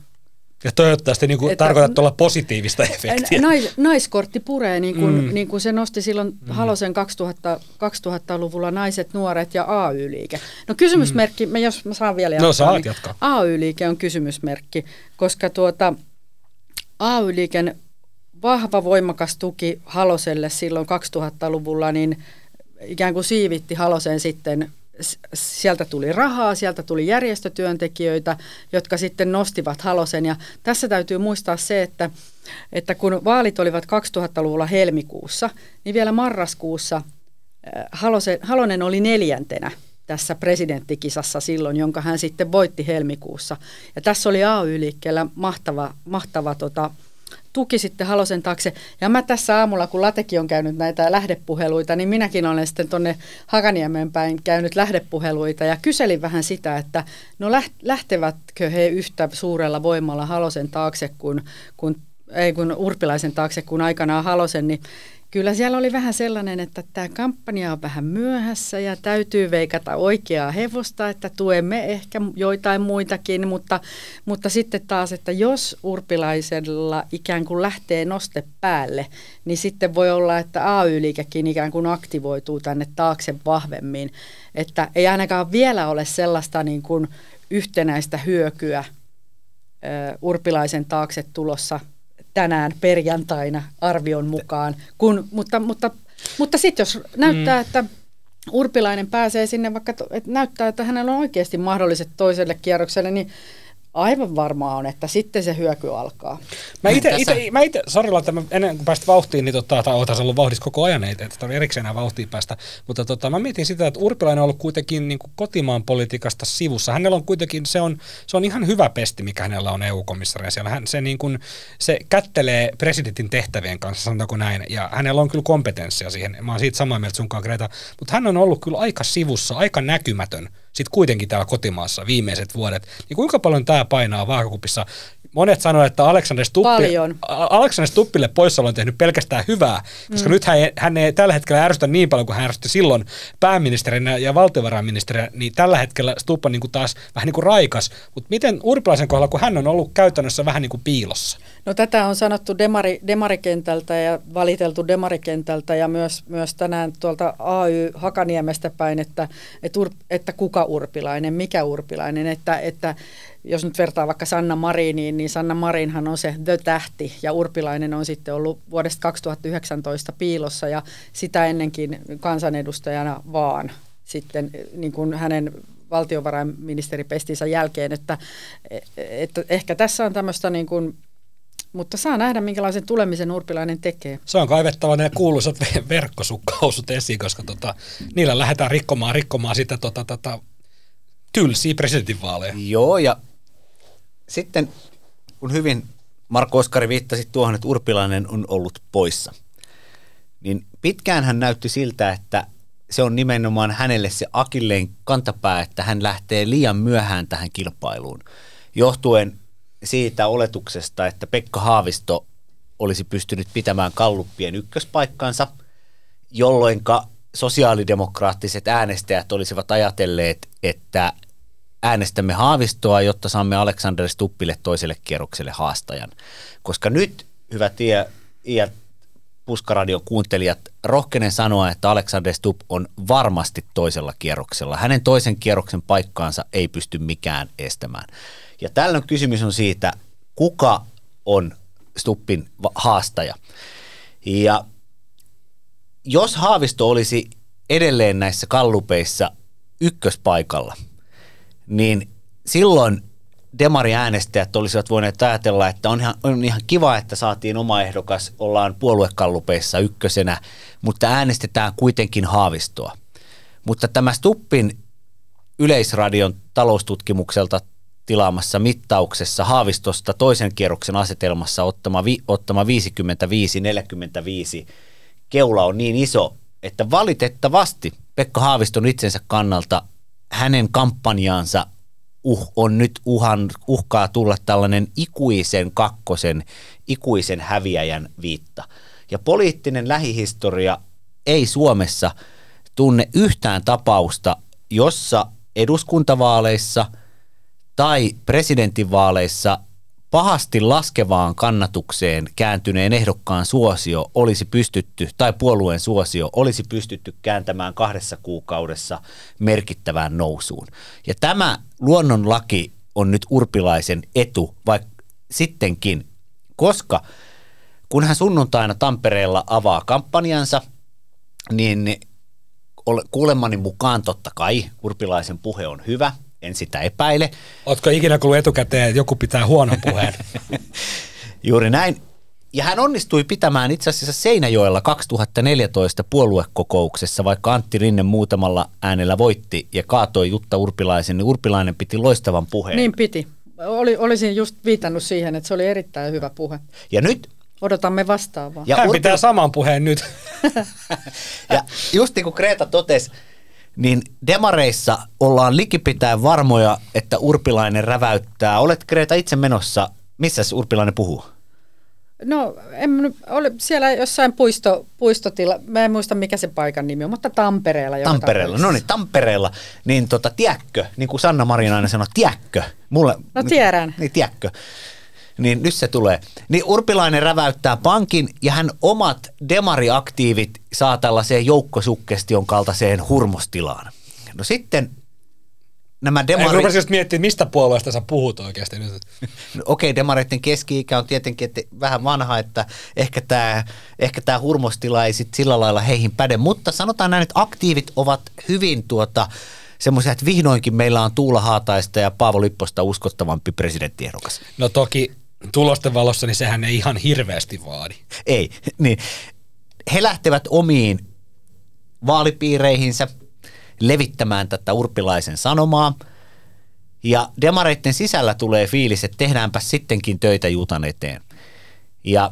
ja toivottavasti niin kuin tarkoitat tuolla positiivista efektiä. Nais, naiskortti puree, niin kuin, mm. niin kuin se nosti silloin mm. Halosen 2000, 2000-luvulla naiset, nuoret ja AY-liike. No kysymysmerkki, mm. jos mä saan vielä jatkaa. No saat niin jatkaa. AY-liike on kysymysmerkki, koska tuota, AY-liiken vahva voimakas tuki Haloselle silloin 2000-luvulla, niin ikään kuin siivitti Halosen sitten sieltä tuli rahaa, sieltä tuli järjestötyöntekijöitä, jotka sitten nostivat Halosen. Ja tässä täytyy muistaa se, että, että kun vaalit olivat 2000-luvulla helmikuussa, niin vielä marraskuussa äh, Halosen, Halonen oli neljäntenä tässä presidenttikisassa silloin, jonka hän sitten voitti helmikuussa. Ja tässä oli AY-liikkeellä mahtava, mahtava tota, tuki sitten Halosen taakse. Ja mä tässä aamulla, kun Lateki on käynyt näitä lähdepuheluita, niin minäkin olen sitten tuonne Hakaniemen päin käynyt lähdepuheluita ja kyselin vähän sitä, että no lähtevätkö he yhtä suurella voimalla Halosen taakse kuin, kuin ei kun Urpilaisen taakse kuin aikanaan Halosen, niin Kyllä siellä oli vähän sellainen, että tämä kampanja on vähän myöhässä ja täytyy veikata oikeaa hevosta, että tuemme ehkä joitain muitakin, mutta, mutta sitten taas, että jos urpilaisella ikään kuin lähtee noste päälle, niin sitten voi olla, että AY-liikekin ikään kuin aktivoituu tänne taakse vahvemmin. Että ei ainakaan vielä ole sellaista niin kuin yhtenäistä hyökyä urpilaisen taakse tulossa tänään perjantaina arvion mukaan. Kun, mutta mutta, mutta sitten jos näyttää, mm. että Urpilainen pääsee sinne, vaikka että näyttää, että hänellä on oikeasti mahdolliset toiselle kierrokselle, niin aivan varmaa on, että sitten se hyöky alkaa. Mä itse, ite, mä ite, sorilla, että mä ennen kuin päästä vauhtiin, niin tota, tai ootas ollut vauhdissa koko ajan, ei että tarvitse erikseen enää vauhtiin päästä, mutta tota, mä mietin sitä, että Urpilainen on ollut kuitenkin niin kuin kotimaan politiikasta sivussa. Hänellä on kuitenkin, se on, se on ihan hyvä pesti, mikä hänellä on EU-komissaria siellä. Hän, se, niin kuin, se kättelee presidentin tehtävien kanssa, sanotaanko näin, ja hänellä on kyllä kompetenssia siihen. Mä oon siitä samaa mieltä sunkaan, Greta, mutta hän on ollut kyllä aika sivussa, aika näkymätön sitten kuitenkin täällä kotimaassa viimeiset vuodet. Niin kuinka paljon tämä painaa vaakakupissa? Monet sanoo, että Alexander, Stuppi, Paljon. A- Alexander Stuppille poissaolo on tehnyt pelkästään hyvää, koska mm. nyt hän ei, hän ei tällä hetkellä ärsytä niin paljon kuin hän ärsytti silloin pääministerinä ja valtiovarainministerinä, niin tällä hetkellä Stupp on niin kuin taas vähän niin kuin raikas. Mutta miten Urpilaisen kohdalla, kun hän on ollut käytännössä vähän niin kuin piilossa? No tätä on sanottu demari, demarikentältä ja valiteltu demarikentältä ja myös, myös tänään tuolta AY Hakaniemestä päin, että, että, että kuka urpilainen, mikä urpilainen, että, että jos nyt vertaa vaikka Sanna Mariniin, niin Sanna Marinhan on se the-tähti ja Urpilainen on sitten ollut vuodesta 2019 piilossa ja sitä ennenkin kansanedustajana vaan sitten niin kuin hänen valtiovarainministeripestinsä jälkeen, että, että ehkä tässä on tämmöistä niin kuin, mutta saa nähdä, minkälaisen tulemisen Urpilainen tekee. Se on kaivettava ne kuuluisat ve- verkkosukkausut esiin, koska tota, niillä lähdetään rikkomaan, rikkomaan sitä tota, tota, tylsiä presidentinvaaleja. Joo, ja sitten kun hyvin Marko Oskari viittasi tuohon, että Urpilainen on ollut poissa, niin pitkään hän näytti siltä, että se on nimenomaan hänelle se akilleen kantapää, että hän lähtee liian myöhään tähän kilpailuun, johtuen siitä oletuksesta, että Pekka Haavisto olisi pystynyt pitämään kalluppien ykköspaikkansa, jolloinka sosiaalidemokraattiset äänestäjät olisivat ajatelleet, että äänestämme Haavistoa, jotta saamme Alexander Stuppille toiselle kierrokselle haastajan. Koska nyt, hyvät tie, iät Puskaradion kuuntelijat, rohkenen sanoa, että Alexander Stubb on varmasti toisella kierroksella. Hänen toisen kierroksen paikkaansa ei pysty mikään estämään. Ja tällöin kysymys on siitä, kuka on Stuppin haastaja. Ja jos Haavisto olisi edelleen näissä kallupeissa ykköspaikalla, niin silloin demariäänestäjät olisivat voineet ajatella, että on ihan, on ihan kiva, että saatiin oma ehdokas, ollaan puoluekallupeissa ykkösenä, mutta äänestetään kuitenkin Haavistoa. Mutta tämä Stuppin Yleisradion taloustutkimukselta tilaamassa mittauksessa Haavistosta toisen kierroksen asetelmassa ottama, vi, ottama 55-45 keula on niin iso, että valitettavasti Pekka Haaviston itsensä kannalta hänen kampanjaansa uh, on nyt uhan, uhkaa tulla tällainen ikuisen kakkosen, ikuisen häviäjän viitta. Ja poliittinen lähihistoria ei Suomessa tunne yhtään tapausta, jossa eduskuntavaaleissa tai presidentinvaaleissa pahasti laskevaan kannatukseen kääntyneen ehdokkaan suosio olisi pystytty, tai puolueen suosio olisi pystytty kääntämään kahdessa kuukaudessa merkittävään nousuun. Ja tämä luonnonlaki on nyt urpilaisen etu, vaikka sittenkin, koska kun hän sunnuntaina Tampereella avaa kampanjansa, niin kuulemani mukaan totta kai urpilaisen puhe on hyvä, en sitä epäile. Ootko ikinä kuullut etukäteen, että joku pitää huonon puheen? Juuri näin. Ja hän onnistui pitämään itse asiassa Seinäjoella 2014 puoluekokouksessa, vaikka Antti Rinne muutamalla äänellä voitti ja kaatoi Jutta Urpilaisen, niin Urpilainen piti loistavan puheen. Niin piti. Oli, olisin just viitannut siihen, että se oli erittäin hyvä puhe. Ja nyt, Odotamme vastaavaa. ja, Hän Urpila- pitää saman puheen nyt. ja just niin kuin Kreta totesi, niin demareissa ollaan likipitäen varmoja, että Urpilainen räväyttää. Olet Kreta itse menossa. Missä Urpilainen puhuu? No, en, oli siellä jossain puisto, puistotila, mä en muista mikä se paikan nimi on, mutta Tampereella. Tampereella, no niin, Tampereella, niin tota, tiäkkö, niin kuin Sanna Marin aina sanoi, tiäkkö. Mulle, No tiedän. Niin, tiäkkö. Niin nyt se tulee. Niin Urpilainen räväyttää pankin ja hän omat demariaktiivit saa tällaiseen joukkosukkestion kaltaiseen hurmostilaan. No sitten nämä Demari... demari... rupesin just miettimään, mistä puolueesta sä puhut oikeasti nyt. No, Okei, demareiden keski-ikä on tietenkin että vähän vanha, että ehkä tämä ehkä tää hurmostila ei sit sillä lailla heihin päde, mutta sanotaan näin, että aktiivit ovat hyvin tuota, semmoisia, että vihdoinkin meillä on Tuula Haataista ja Paavo Lipposta uskottavampi presidenttiehdokas. No toki tulosten valossa, niin sehän ei ihan hirveästi vaadi. Ei, niin he lähtevät omiin vaalipiireihinsä levittämään tätä urpilaisen sanomaa. Ja demareitten sisällä tulee fiilis, että tehdäänpä sittenkin töitä Jutan eteen. Ja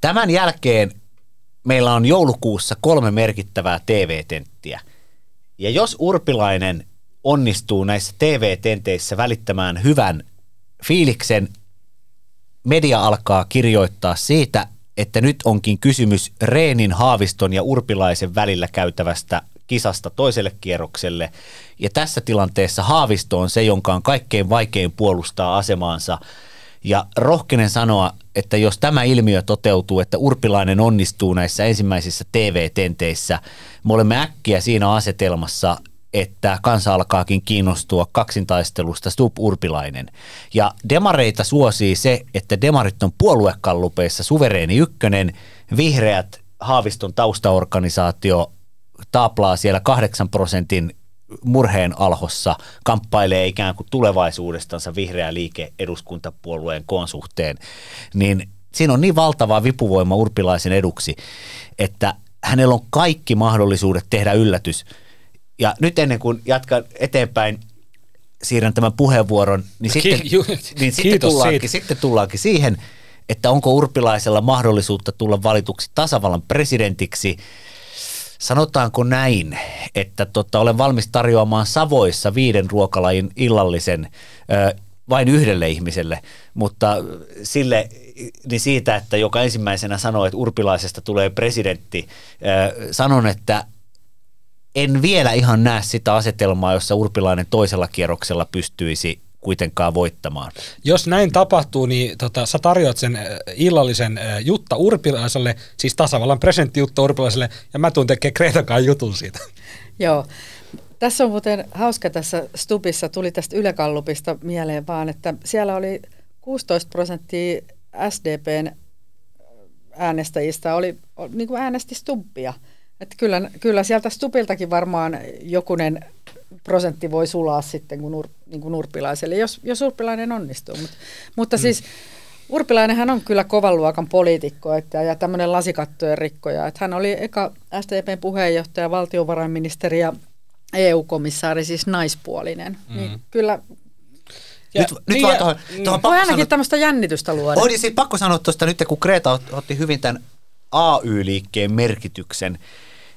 tämän jälkeen meillä on joulukuussa kolme merkittävää TV-tenttiä. Ja jos Urpilainen onnistuu näissä TV-tenteissä välittämään hyvän fiiliksen, media alkaa kirjoittaa siitä, että nyt onkin kysymys Reenin, Haaviston ja Urpilaisen välillä käytävästä kisasta toiselle kierrokselle. Ja tässä tilanteessa Haavisto on se, jonka on kaikkein vaikein puolustaa asemaansa. Ja rohkenen sanoa, että jos tämä ilmiö toteutuu, että Urpilainen onnistuu näissä ensimmäisissä TV-tenteissä, me olemme äkkiä siinä asetelmassa, että kansa alkaakin kiinnostua kaksintaistelusta Stup Urpilainen. Ja demareita suosii se, että demarit on puoluekallupeissa suvereeni ykkönen, vihreät Haaviston taustaorganisaatio taaplaa siellä kahdeksan prosentin murheen alhossa, kamppailee ikään kuin tulevaisuudestansa vihreä liike eduskuntapuolueen koon suhteen, niin siinä on niin valtava vipuvoima urpilaisen eduksi, että hänellä on kaikki mahdollisuudet tehdä yllätys. Ja nyt ennen kuin jatkan eteenpäin, siirrän tämän puheenvuoron, niin sitten, niin sitten, tullaankin, sitten tullaankin siihen, että onko urpilaisella mahdollisuutta tulla valituksi tasavallan presidentiksi – Sanotaanko näin, että tota, olen valmis tarjoamaan Savoissa viiden ruokalajin illallisen ö, vain yhdelle ihmiselle, mutta sille niin siitä, että joka ensimmäisenä sanoi, että urpilaisesta tulee presidentti, ö, sanon, että en vielä ihan näe sitä asetelmaa, jossa urpilainen toisella kierroksella pystyisi kuitenkaan voittamaan. Jos näin tapahtuu, niin tota, sä tarjoat sen äh, illallisen äh, Jutta Urpilaiselle, siis tasavallan presidentti Jutta Urpilaiselle, ja mä tuun tekemään Kreetakaan jutun siitä. Joo. Tässä on muuten hauska tässä Stupissa, tuli tästä Ylekallupista mieleen vaan, että siellä oli 16 prosenttia SDPn äänestäjistä oli, niin kuin äänesti Stubbia. Että kyllä, kyllä sieltä Stupiltakin varmaan jokunen prosentti voi sulaa sitten kuin, ur, niin kuin urpilaiselle, jos, jos urpilainen onnistuu. Mut, mutta mm. siis Urpilainenhan on kyllä kovan luokan poliitikko että, ja tämmöinen lasikattojen rikkoja. Että hän oli eka SDPn puheenjohtaja, valtiovarainministeri ja EU-komissaari, siis naispuolinen. Niin mm. Niin kyllä ja, nyt, nyt niin, vaan tuohon, tuohon voi ainakin sanoa, tämmöistä jännitystä luoda. On, siis pakko sanoa tuosta nyt, kun Kreta otti hyvin tämän AY-liikkeen merkityksen,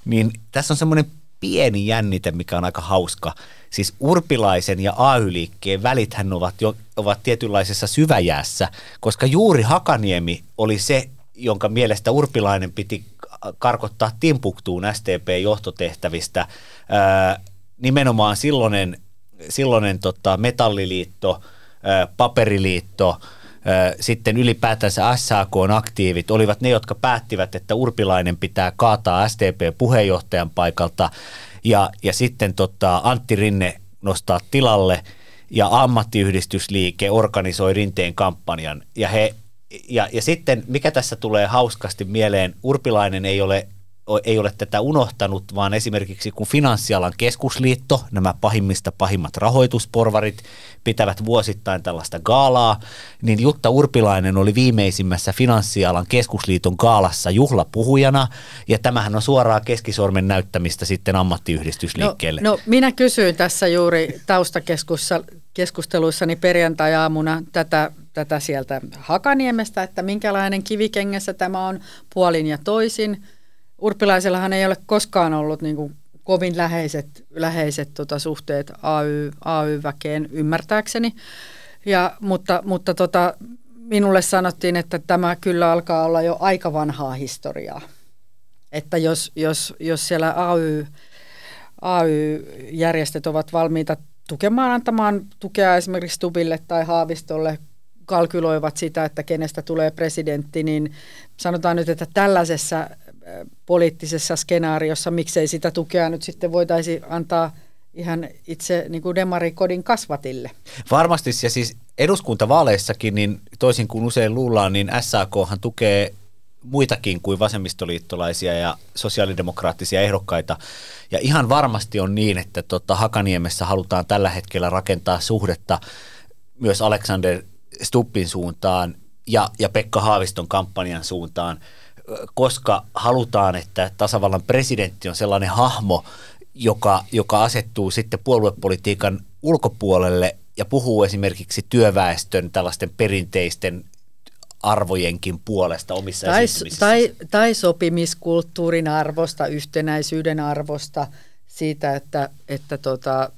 niin tässä on semmoinen pieni jännite, mikä on aika hauska. Siis Urpilaisen ja AY-liikkeen välithän ovat, jo, ovat tietynlaisessa syväjäässä, koska juuri Hakaniemi oli se, jonka mielestä Urpilainen piti karkottaa Timpuktuun STP-johtotehtävistä. Ää, nimenomaan silloinen, silloinen tota, metalliliitto, ää, paperiliitto – sitten ylipäätänsä SAK-aktiivit olivat ne, jotka päättivät, että Urpilainen pitää kaataa STP-puheenjohtajan paikalta. Ja, ja sitten tota, Antti Rinne nostaa tilalle ja ammattiyhdistysliike organisoi Rinteen kampanjan. Ja he ja, ja sitten mikä tässä tulee hauskasti mieleen, Urpilainen ei ole ei ole tätä unohtanut, vaan esimerkiksi kun Finanssialan keskusliitto, nämä pahimmista pahimmat rahoitusporvarit, pitävät vuosittain tällaista gaalaa, niin Jutta Urpilainen oli viimeisimmässä Finanssialan keskusliiton gaalassa juhlapuhujana, ja tämähän on suoraa keskisormen näyttämistä sitten ammattiyhdistysliikkeelle. No, no minä kysyin tässä juuri taustakeskusteluissani perjantai-aamuna tätä, tätä sieltä Hakaniemestä, että minkälainen kivikengessä tämä on puolin ja toisin – Urpilaisellahan ei ole koskaan ollut niin kuin kovin läheiset, läheiset tota, suhteet AY, AY-väkeen ymmärtääkseni. Ja, mutta mutta tota, minulle sanottiin, että tämä kyllä alkaa olla jo aika vanhaa historiaa. Että jos, jos, jos siellä AY, AY-järjestöt ovat valmiita tukemaan, antamaan tukea esimerkiksi Tubille tai Haavistolle, kalkyloivat sitä, että kenestä tulee presidentti, niin sanotaan nyt, että tällaisessa poliittisessa skenaariossa, miksei sitä tukea nyt sitten voitaisi antaa ihan itse niin kuin demarikodin kasvatille. Varmasti, ja siis eduskuntavaaleissakin, niin toisin kuin usein luullaan, niin SAKhan tukee muitakin kuin vasemmistoliittolaisia ja sosiaalidemokraattisia ehdokkaita. Ja ihan varmasti on niin, että tota Hakaniemessä halutaan tällä hetkellä rakentaa suhdetta myös Alexander Stuppin suuntaan ja, ja Pekka Haaviston kampanjan suuntaan, koska halutaan, että tasavallan presidentti on sellainen hahmo, joka, joka asettuu sitten puoluepolitiikan ulkopuolelle ja puhuu esimerkiksi työväestön tällaisten perinteisten arvojenkin puolesta omissa tai, tai, tai sopimiskulttuurin arvosta, yhtenäisyyden arvosta, siitä, että, että tota,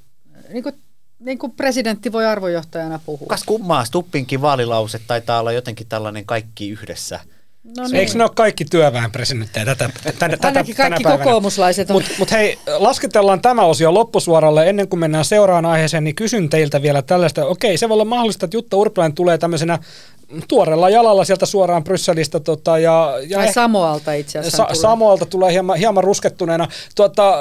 niin kuin, niin kuin presidentti voi arvojohtajana puhua. Kas kummaa, Stuppinkin vaalilause taitaa olla jotenkin tällainen kaikki yhdessä – No niin. Eikö ne ole kaikki työväenpresidenttejä tätä, tänä, tätä, Ainakin kaikki tänä kokoomuslaiset Mutta mut hei, lasketellaan tämä osio loppusuoralle. Ennen kuin mennään seuraavaan aiheeseen, niin kysyn teiltä vielä tällaista. Okei, se voi olla mahdollista, että Jutta Urpilainen tulee tämmöisenä tuorella jalalla sieltä suoraan Brysselistä. Tota, ja, ja tai Samoalta itse asiassa. Sa- tulee. Samoalta tulee hieman, hieman ruskettuneena. Tuota,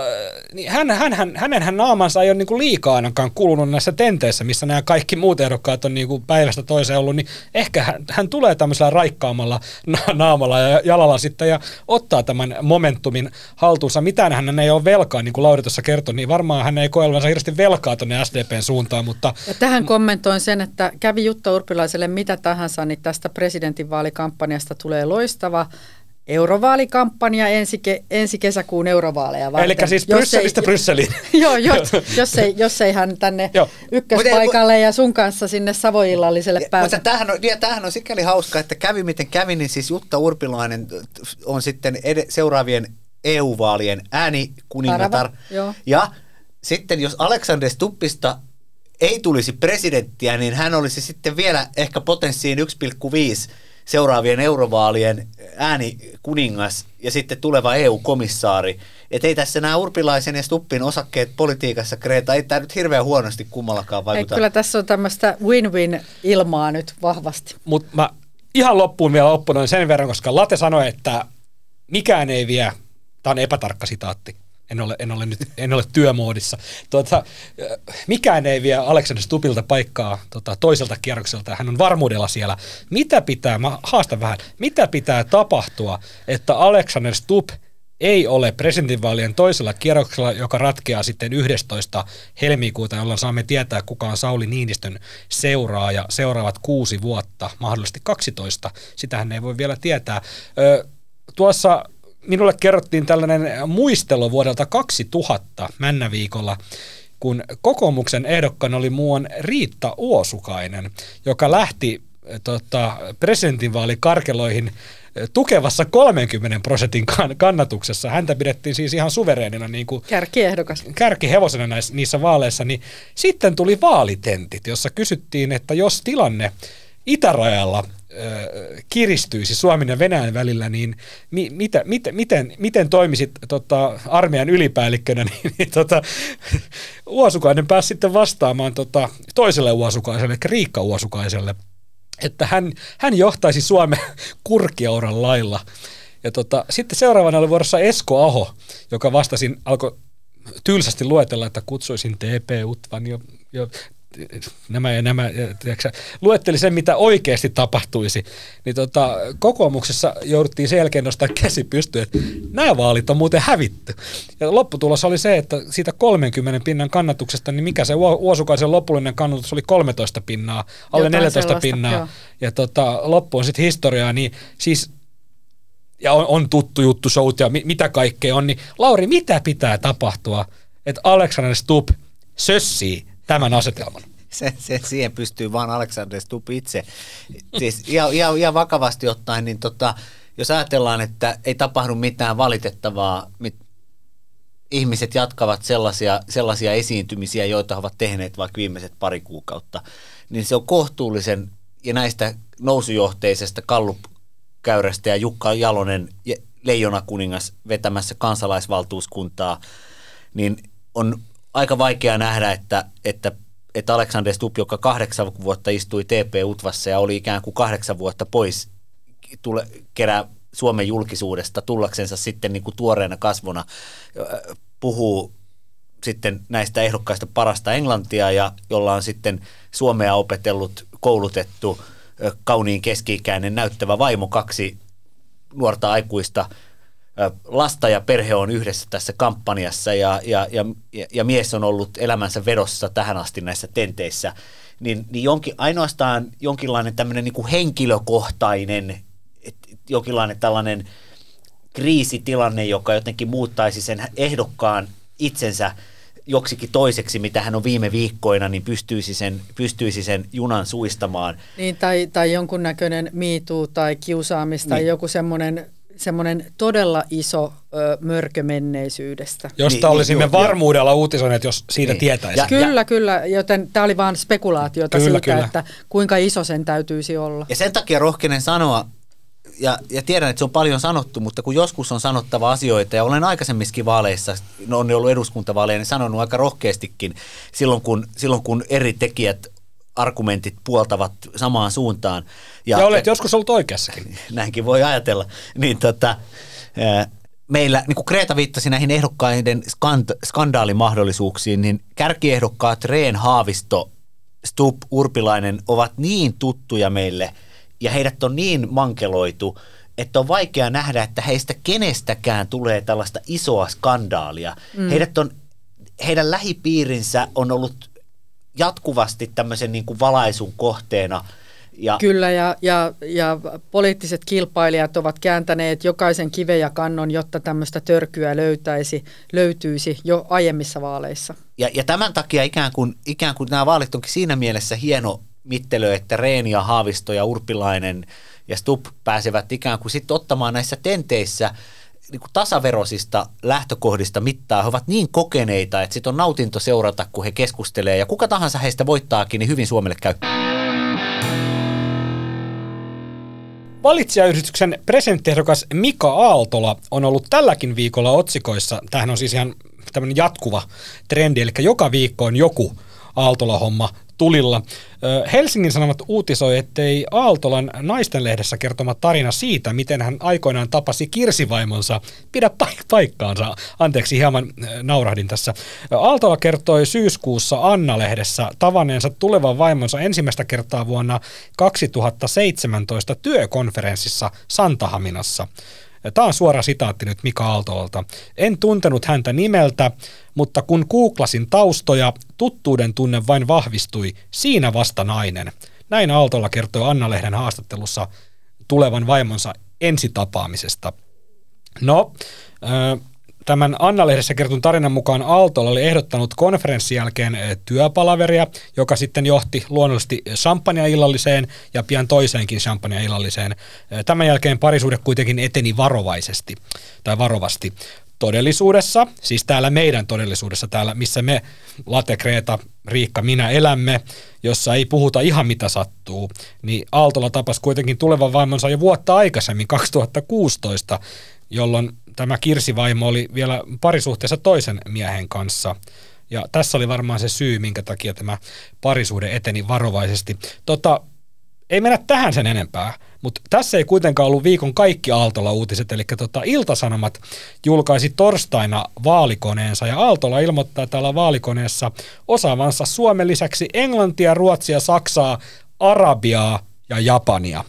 niin hän, hän, hän, hänen hän naamansa ei ole niin kuin liikaa ainakaan kulunut näissä tenteissä, missä nämä kaikki muut ehdokkaat on niin kuin päivästä toiseen ollut, niin ehkä hän, hän tulee tämmöisellä raikkaamalla na- naamalla ja jalalla sitten ja ottaa tämän momentumin haltuunsa. Mitään hän ei ole velkaa, niin kuin Lauri tuossa kertoi, niin varmaan hän ei koe olevansa hirveästi velkaa tuonne SDPn suuntaan. Mutta... Ja tähän kommentoin sen, että kävi Jutta Urpilaiselle mitä tahansa tahansa, niin tästä presidentinvaalikampanjasta tulee loistava eurovaalikampanja ensi, ke, ensi kesäkuun eurovaaleja varten. Eli siis Brysselistä Brysseliin. joo, jos, jos, ei, jos ei hän tänne ykköspaikalle ja sun kanssa sinne Savoillalliselle pääse. Mutta tämähän on, tämähän on sikäli hauska, että kävi miten kävi, niin siis Jutta Urpilainen on sitten ed- seuraavien EU-vaalien äänikuningatar. Ja sitten jos Alexander Stuppista ei tulisi presidenttiä, niin hän olisi sitten vielä ehkä potenssiin 1,5 seuraavien eurovaalien ääni kuningas ja sitten tuleva EU-komissaari. Että ei tässä nämä Urpilaisen ja Stuppin osakkeet politiikassa, Kreta, ei tämä nyt hirveän huonosti kummallakaan vaikuta. Ei, kyllä tässä on tämmöistä win-win ilmaa nyt vahvasti. Mutta mä ihan loppuun vielä opponoin sen verran, koska Late sanoi, että mikään ei vie, tämä on epätarkka sitaatti, en ole, en ole, nyt, en ole työmoodissa. Tuota, mikään ei vie Alexander Stupilta paikkaa tuota, toiselta kierrokselta. Hän on varmuudella siellä. Mitä pitää, mä haastan vähän, mitä pitää tapahtua, että Alexander Stup ei ole presidentinvaalien toisella kierroksella, joka ratkeaa sitten 11. helmikuuta, jolloin saamme tietää, kuka on Sauli Niinistön seuraaja seuraavat kuusi vuotta, mahdollisesti 12. Sitähän ei voi vielä tietää. Ö, tuossa minulle kerrottiin tällainen muistelu vuodelta 2000 Männäviikolla, kun kokoomuksen ehdokkaan oli muun Riitta Uosukainen, joka lähti tota, presidentinvaalikarkeloihin tukevassa 30 prosentin kannatuksessa. Häntä pidettiin siis ihan suvereenina niin kuin kärkiehdokas. kärkihevosena näissä, niissä vaaleissa. Niin sitten tuli vaalitentit, jossa kysyttiin, että jos tilanne itärajalla kiristyisi Suomen ja Venäjän välillä, niin mi, mitä, mit, miten, miten toimisit tota, armeijan ylipäällikkönä, niin, niin tota, Uosukainen pääsi sitten vastaamaan tota, toiselle Uosukaiselle, eli Riikka Uosukaiselle, että hän, hän johtaisi Suomen kurkiauran lailla. Ja tota, sitten seuraavana oli vuorossa Esko Aho, joka vastasi, alkoi tylsästi luetella, että kutsuisin TP Utvan jo, jo nämä ja nämä, ja, tiiäksä, luetteli sen, mitä oikeasti tapahtuisi, niin tota, kokoomuksessa jouduttiin sen jälkeen nostaa käsi pystyyn, että nämä vaalit on muuten hävitty. Ja lopputulos oli se, että siitä 30 pinnan kannatuksesta, niin mikä se Uosukaisen lopullinen kannatus oli 13 pinnaa, alle Jotain 14 sellaista, pinnaa, joo. ja tota, loppu on sitten historiaa, niin siis ja on, on tuttu juttu, showt ja mi, mitä kaikkea on, niin Lauri, mitä pitää tapahtua, että Alexander Stubb sössii tämän asetelman. Se, se, siihen pystyy vaan Alexander Stubb itse. Siis ihan, ihan, ihan vakavasti ottaen, niin tota, jos ajatellaan, että ei tapahdu mitään valitettavaa, mit, ihmiset jatkavat sellaisia, sellaisia esiintymisiä, joita ovat tehneet vaikka viimeiset pari kuukautta, niin se on kohtuullisen, ja näistä nousujohteisesta Kallup-käyrästä ja Jukka Jalonen, Leijona kuningas vetämässä kansalaisvaltuuskuntaa, niin on aika vaikea nähdä, että, että, että Alexander Stubb, joka kahdeksan vuotta istui TP-Utvassa ja oli ikään kuin kahdeksan vuotta pois tule, kerää Suomen julkisuudesta tullaksensa sitten niin kuin tuoreena kasvona, puhuu sitten näistä ehdokkaista parasta englantia ja jolla on sitten Suomea opetellut, koulutettu, kauniin keski-ikäinen näyttävä vaimo, kaksi nuorta aikuista lasta ja perhe on yhdessä tässä kampanjassa ja, ja, ja, ja mies on ollut elämänsä vedossa tähän asti näissä tenteissä, niin, niin jonkin, ainoastaan jonkinlainen tämmöinen niin kuin henkilökohtainen, et, jonkinlainen tällainen kriisitilanne, joka jotenkin muuttaisi sen ehdokkaan itsensä joksikin toiseksi, mitä hän on viime viikkoina, niin pystyisi sen, pystyisi sen junan suistamaan. Niin, tai, tai jonkunnäköinen miituu tai kiusaamista niin. tai joku semmoinen semmoinen todella iso ö, mörkö menneisyydestä. Josta niin, olisimme niin, varmuudella jo. uutisoineet, jos siitä niin. tietäisi. Ja, kyllä, ja, kyllä, joten tämä oli vain spekulaatiota kyllä, siitä, kyllä. että kuinka iso sen täytyisi olla. Ja sen takia rohkenen sanoa, ja, ja tiedän, että se on paljon sanottu, mutta kun joskus on sanottava asioita, ja olen aikaisemmissakin vaaleissa, no on ollut eduskuntavaaleja, niin sanonut aika rohkeastikin silloin, kun, silloin kun eri tekijät argumentit puoltavat samaan suuntaan. Ja, ja olet joskus ollut oikeassakin. Näinkin voi ajatella. Niin tota, meillä, niin kuin Kreta viittasi näihin ehdokkaiden skand- skandaalimahdollisuuksiin, niin kärkiehdokkaat Reen Haavisto, Stup, Urpilainen ovat niin tuttuja meille ja heidät on niin mankeloitu, että on vaikea nähdä, että heistä kenestäkään tulee tällaista isoa skandaalia. Mm. Heidät on, heidän lähipiirinsä on ollut jatkuvasti tämmöisen niin kuin valaisun kohteena. Ja Kyllä, ja, ja, ja poliittiset kilpailijat ovat kääntäneet jokaisen kiven ja kannon, jotta tämmöistä törkyä löytäisi, löytyisi jo aiemmissa vaaleissa. Ja, ja tämän takia ikään kuin, ikään kuin nämä vaalit onkin siinä mielessä hieno mittelö, että Reeni ja Haavisto ja Urpilainen ja Stup pääsevät ikään kuin sitten ottamaan näissä tenteissä – niin kuin lähtökohdista mittaa. He ovat niin kokeneita, että sitten on nautinto seurata, kun he keskustelevat. Ja kuka tahansa heistä voittaakin, niin hyvin Suomelle käy. Valitsijayhdistyksen presidenttiehdokas Mika Aaltola on ollut tälläkin viikolla otsikoissa. Tämähän on siis ihan tämmöinen jatkuva trendi, eli joka viikko on joku Aaltola-homma tulilla. Helsingin Sanomat uutisoi, ettei Aaltolan naistenlehdessä kertoma tarina siitä, miten hän aikoinaan tapasi kirsivaimonsa, pidä paikkaansa. Anteeksi, hieman naurahdin tässä. Aaltola kertoi syyskuussa Anna-lehdessä tavanneensa tulevan vaimonsa ensimmäistä kertaa vuonna 2017 työkonferenssissa Santahaminassa. Tämä on suora sitaatti nyt Mika Aaltolalta. En tuntenut häntä nimeltä, mutta kun googlasin taustoja, tuttuuden tunne vain vahvistui. Siinä vasta nainen. Näin Aaltola kertoi Anna-lehden haastattelussa tulevan vaimonsa ensitapaamisesta. No, Tämän Anna-lehdessä kertun tarinan mukaan Aaltola oli ehdottanut konferenssin jälkeen eh, työpalaveria, joka sitten johti luonnollisesti champagne-illalliseen ja pian toiseenkin champagne-illalliseen. Eh, tämän jälkeen parisuhde kuitenkin eteni varovaisesti tai varovasti. Todellisuudessa, siis täällä meidän todellisuudessa, täällä missä me, Late, Kreta, Riikka, minä elämme, jossa ei puhuta ihan mitä sattuu, niin Aaltola tapasi kuitenkin tulevan vaimonsa jo vuotta aikaisemmin, 2016, jolloin tämä Kirsivaimo oli vielä parisuhteessa toisen miehen kanssa. Ja tässä oli varmaan se syy, minkä takia tämä parisuhde eteni varovaisesti. Tota, ei mennä tähän sen enempää, mutta tässä ei kuitenkaan ollut viikon kaikki Aaltola-uutiset, eli tota, Iltasanomat julkaisi torstaina vaalikoneensa, ja Aaltola ilmoittaa täällä vaalikoneessa osaavansa Suomen lisäksi englantia, ruotsia, saksaa, arabiaa ja japania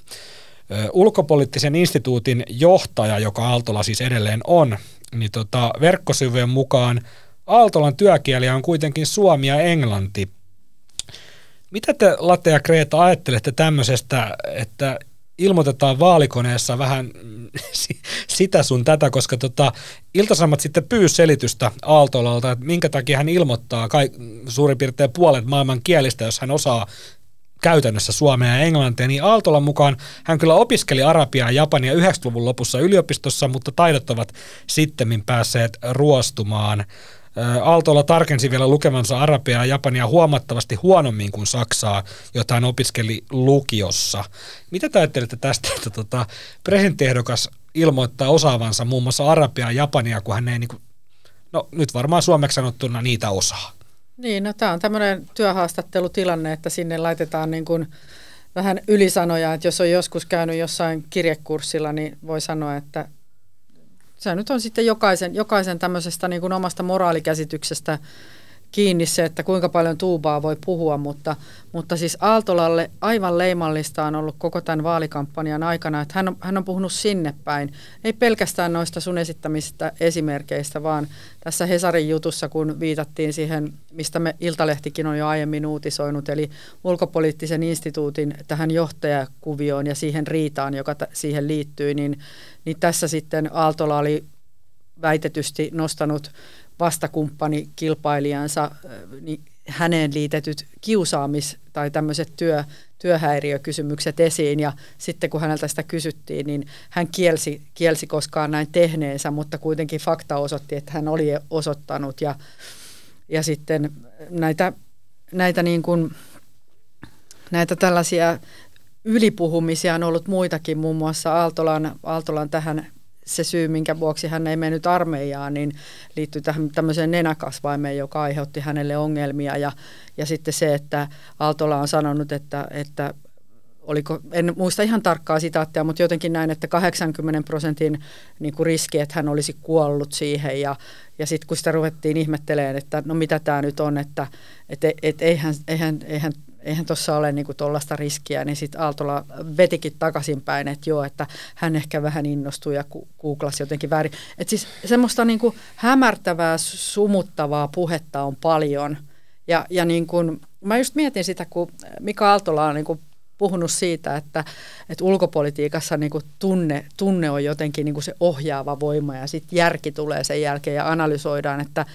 ulkopoliittisen instituutin johtaja, joka Aaltola siis edelleen on, niin tota, verkkosivujen mukaan Aaltolan työkieli on kuitenkin suomi ja englanti. Mitä te Latte ja Kreta ajattelette tämmöisestä, että ilmoitetaan vaalikoneessa vähän sitä sun tätä, koska tota, Iltasamat sitten pyysi selitystä Aaltolalta, että minkä takia hän ilmoittaa kai, suurin piirtein puolet maailman kielistä, jos hän osaa käytännössä suomea ja englantia, niin Aaltolan mukaan hän kyllä opiskeli arabiaa ja japania 90-luvun lopussa yliopistossa, mutta taidot ovat sittemmin päässeet ruostumaan. Aaltola tarkensi vielä lukevansa arabiaa ja japania huomattavasti huonommin kuin saksaa, jota hän opiskeli lukiossa. Mitä te ajattelette tästä, että tota, presidenttiehdokas ilmoittaa osaavansa muun muassa arabiaa ja japania, kun hän ei, niin kuin, no nyt varmaan suomeksi sanottuna niitä osaa? Niin, no tämä on tämmöinen työhaastattelutilanne, että sinne laitetaan niin kuin vähän ylisanoja, että jos on joskus käynyt jossain kirjekurssilla, niin voi sanoa, että se nyt on sitten jokaisen, jokaisen tämmöisestä niin kuin omasta moraalikäsityksestä kiinni se, että kuinka paljon tuubaa voi puhua, mutta, mutta siis Aaltolalle aivan leimallista on ollut koko tämän vaalikampanjan aikana, että hän on, hän on puhunut sinne päin. Ei pelkästään noista sun esittämistä esimerkkeistä, vaan tässä Hesarin jutussa, kun viitattiin siihen, mistä me Iltalehtikin on jo aiemmin uutisoinut, eli ulkopoliittisen instituutin tähän johtajakuvioon ja siihen riitaan, joka t- siihen liittyy, niin, niin tässä sitten Aaltola oli väitetysti nostanut vastakumppani kilpailijansa, niin häneen liitetyt kiusaamis- tai tämmöiset työ, työhäiriökysymykset esiin. Ja sitten kun häneltä sitä kysyttiin, niin hän kielsi, kielsi koskaan näin tehneensä, mutta kuitenkin fakta osoitti, että hän oli osoittanut. Ja, ja sitten näitä, näitä, niin kuin, näitä tällaisia ylipuhumisia on ollut muitakin, muun muassa Aaltolan, Aaltolan tähän se syy, minkä vuoksi hän ei mennyt armeijaan, niin liittyy tähän tämmöiseen nenäkasvaimeen, joka aiheutti hänelle ongelmia. Ja, ja sitten se, että Aaltola on sanonut, että, että oliko, en muista ihan tarkkaa sitaattia, mutta jotenkin näin, että 80 prosentin niin kuin riski, että hän olisi kuollut siihen. Ja, ja sitten kun sitä ruvettiin ihmettelemään, että no mitä tämä nyt on, että et, et, eihän, eihän, eihän eihän tuossa ole niinku tuollaista riskiä, niin sitten Aaltola vetikin takaisinpäin, että joo, että hän ehkä vähän innostui ja googlasi jotenkin väärin. Että siis semmoista niinku hämärtävää, sumuttavaa puhetta on paljon. Ja, ja niin kun, mä just mietin sitä, kun Mika Aaltola on niin puhunut siitä, että, että ulkopolitiikassa niin kuin tunne, tunne on jotenkin niin kuin se ohjaava voima ja sitten järki tulee sen jälkeen ja analysoidaan, että,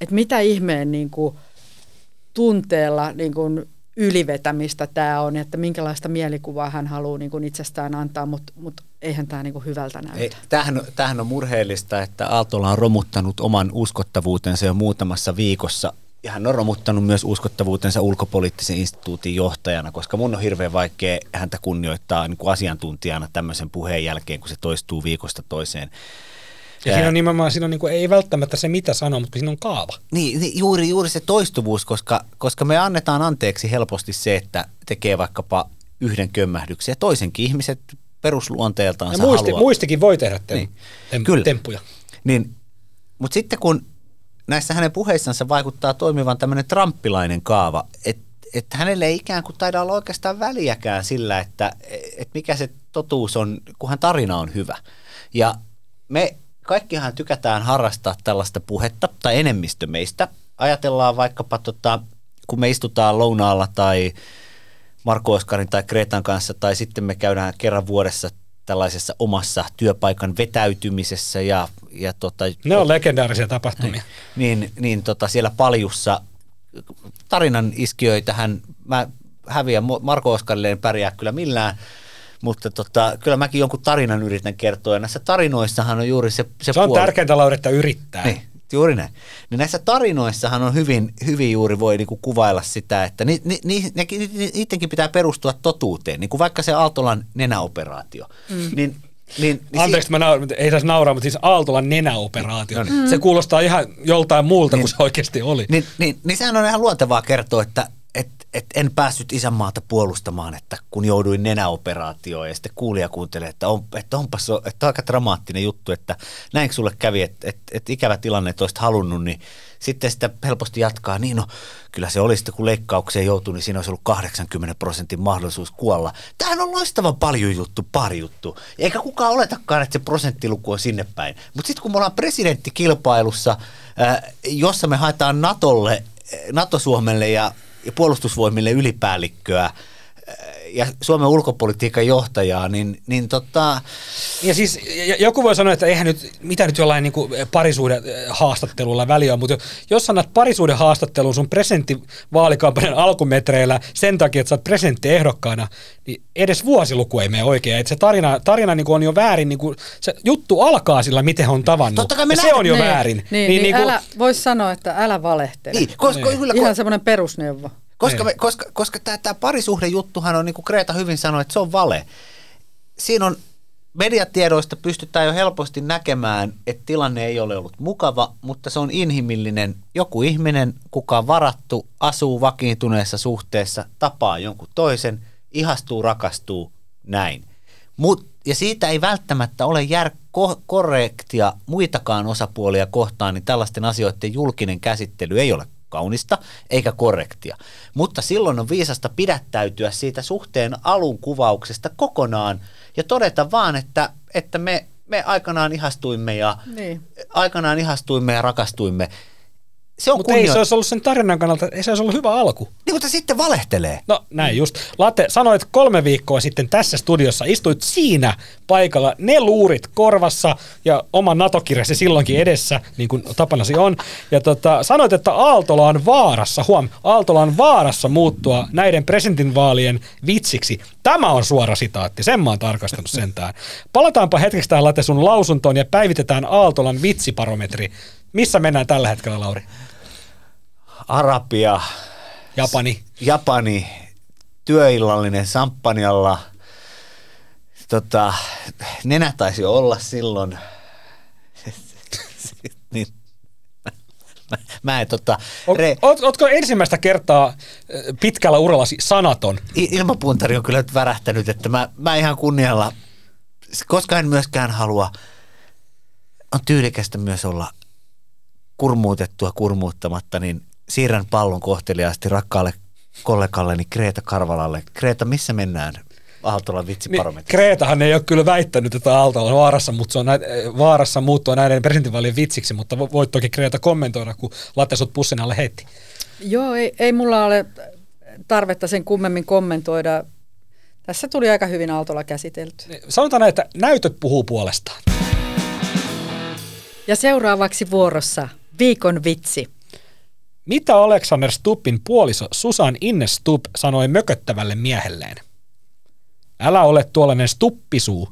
että mitä ihmeen niin kuin tunteella niin kuin ylivetämistä tämä on, että minkälaista mielikuvaa hän haluaa niin kuin itsestään antaa, mutta, mutta eihän tämä niin hyvältä näytä. Ei, tämähän, tämähän on murheellista, että Aaltola on romuttanut oman uskottavuutensa jo muutamassa viikossa ja hän on romuttanut myös uskottavuutensa ulkopoliittisen instituutin johtajana, koska mun on hirveän vaikea häntä kunnioittaa niin kuin asiantuntijana tämmöisen puheen jälkeen, kun se toistuu viikosta toiseen. Ja siinä on nimenomaan, siinä on niin kuin, ei välttämättä se mitä sanoo, mutta siinä on kaava. Niin, niin juuri, juuri se toistuvuus, koska, koska me annetaan anteeksi helposti se, että tekee vaikkapa yhden kömmähdyksen ja toisenkin ihmiset perusluonteeltaan ja muisti, haluaa. Muistikin voi tehdä tem, niin. tem, Kyllä. temppuja. Niin, mutta sitten kun näissä hänen puheissansa vaikuttaa toimivan tämmöinen trumpilainen kaava, että että hänelle ei ikään kuin taida olla oikeastaan väliäkään sillä, että, että mikä se totuus on, kunhan tarina on hyvä. Ja me kaikkihan tykätään harrastaa tällaista puhetta, tai enemmistö meistä. Ajatellaan vaikkapa, tota, kun me istutaan lounaalla tai Marko Oskarin tai Kreetan kanssa, tai sitten me käydään kerran vuodessa tällaisessa omassa työpaikan vetäytymisessä. Ja, ja tota, ne on legendaarisia tapahtumia. Niin, niin tota, siellä paljussa tarinan iskiöitähän mä häviän Marko Oskarille en pärjää kyllä millään mutta tota, kyllä mäkin jonkun tarinan yritän kertoa. Ja näissä tarinoissahan on juuri se Se, se on puoli. tärkeintä Lauretta yrittää. Niin, juuri näin. Niin näissä tarinoissahan on hyvin, hyvin juuri voi niinku kuvailla sitä, että ni, ni, ni, ne, niidenkin pitää perustua totuuteen. Niin kuin vaikka se Aaltolan nenäoperaatio. Mm. Niin niin, niin Anteeksi, si- mä naur- ei saisi nauraa, mutta siis Aaltolan nenäoperaatio. No niin. Se kuulostaa ihan joltain muulta niin, kuin se oikeasti oli. Niin, niin, niin sehän on ihan luontevaa kertoa, että et en päässyt isänmaata puolustamaan, että kun jouduin nenäoperaatioon ja sitten kuulija kuuntelee, että, on, että onpas että on aika dramaattinen juttu, että näin sulle kävi, että, että, että ikävä tilanne, että olisit halunnut, niin sitten sitä helposti jatkaa, niin no kyllä se oli sitten kun leikkaukseen joutui, niin siinä olisi ollut 80 prosentin mahdollisuus kuolla. Tämähän on loistavan paljon juttu, pari juttu. Eikä kukaan oletakaan, että se prosenttiluku on sinne päin. Mutta sitten kun me ollaan presidenttikilpailussa, jossa me haetaan Natolle, NATO-Suomelle ja ja puolustusvoimille ylipäällikköä ja Suomen ulkopolitiikan johtajaa, niin, niin tota... Ja siis joku voi sanoa, että eihän nyt, mitä nyt jollain niin parisuuden haastattelulla väliä on, mutta jos sanat parisuuden haastattelun sun presenttivaalikampanjan alkumetreillä sen takia, että sä oot presenttiehdokkaana, niin edes vuosiluku ei mene oikein. Että se tarina, tarina niin on jo väärin, niin kuin, se juttu alkaa sillä, miten on tavannut. Totta kai me ja se on jo niin, väärin. Niin, niin, niin, niin älä, voisi sanoa, että älä valehtele. Niin, koska, niin. Kyllä, Ihan semmoinen perusneuvo. Koska, niin. me, koska, koska tämä parisuhdejuttuhan on, niin kuin Kreta hyvin sanoi, että se on vale. Siinä on mediatiedoista pystytään jo helposti näkemään, että tilanne ei ole ollut mukava, mutta se on inhimillinen. Joku ihminen, kuka on varattu, asuu vakiintuneessa suhteessa, tapaa jonkun toisen, ihastuu, rakastuu, näin. Mut, ja siitä ei välttämättä ole jär, ko, korrektia muitakaan osapuolia kohtaan, niin tällaisten asioiden julkinen käsittely ei ole kaunista eikä korrektia. Mutta silloin on viisasta pidättäytyä siitä suhteen alun kuvauksesta kokonaan ja todeta vaan, että, että me, me aikanaan ihastuimme ja Niin. aikanaan ihastuimme ja rakastuimme. Se on Mutta ei se olisi ollut sen tarinan kannalta, ei se olisi ollut hyvä alku. Niin, mutta sitten valehtelee. No näin just. Latte, sanoit kolme viikkoa sitten tässä studiossa, istuit siinä paikalla, ne luurit korvassa ja oma NATO-kirjasi silloinkin edessä, niin kuin tapanasi on. Ja tota, sanoit, että Aaltola on vaarassa, huom, Aaltola on vaarassa muuttua näiden presidentinvaalien vitsiksi. Tämä on suora sitaatti, sen mä oon tarkastanut sentään. Palataanpa hetkeksi tähän Latte sun lausuntoon ja päivitetään Aaltolan vitsiparometri. Missä mennään tällä hetkellä, Lauri? Arabia, Japani. Japani, työillallinen samppanjalla. Tota, nenä taisi olla silloin. niin. Mä, mä en tota, re, oot, ootko ensimmäistä kertaa pitkällä urallasi sanaton? ilmapuntari on kyllä nyt värähtänyt, että mä, mä ihan kunnialla, koska en myöskään halua, on tyylikästä myös olla kurmuutettua kurmuuttamatta, niin siirrän pallon kohteliaasti rakkaalle kollegalleni Kreeta Karvalalle. Kreeta, missä mennään Aaltolan Niin, vitsiparometri? Kreetahan ei ole kyllä väittänyt, että Aalto on vaarassa, mutta se on näin, vaarassa muuttua näiden presidentinvaalien vitsiksi, mutta vo- voit toki Kreeta kommentoida, kun Latte sut pussin alle heitti. Joo, ei, ei mulla ole tarvetta sen kummemmin kommentoida. Tässä tuli aika hyvin Aaltola käsitelty. Sanotaan näin, että näytöt puhuu puolestaan. Ja seuraavaksi vuorossa viikon vitsi. Mitä Alexander Stubbin puoliso Susan Innes Stubb sanoi mököttävälle miehelleen? Älä ole tuollainen stuppisuu.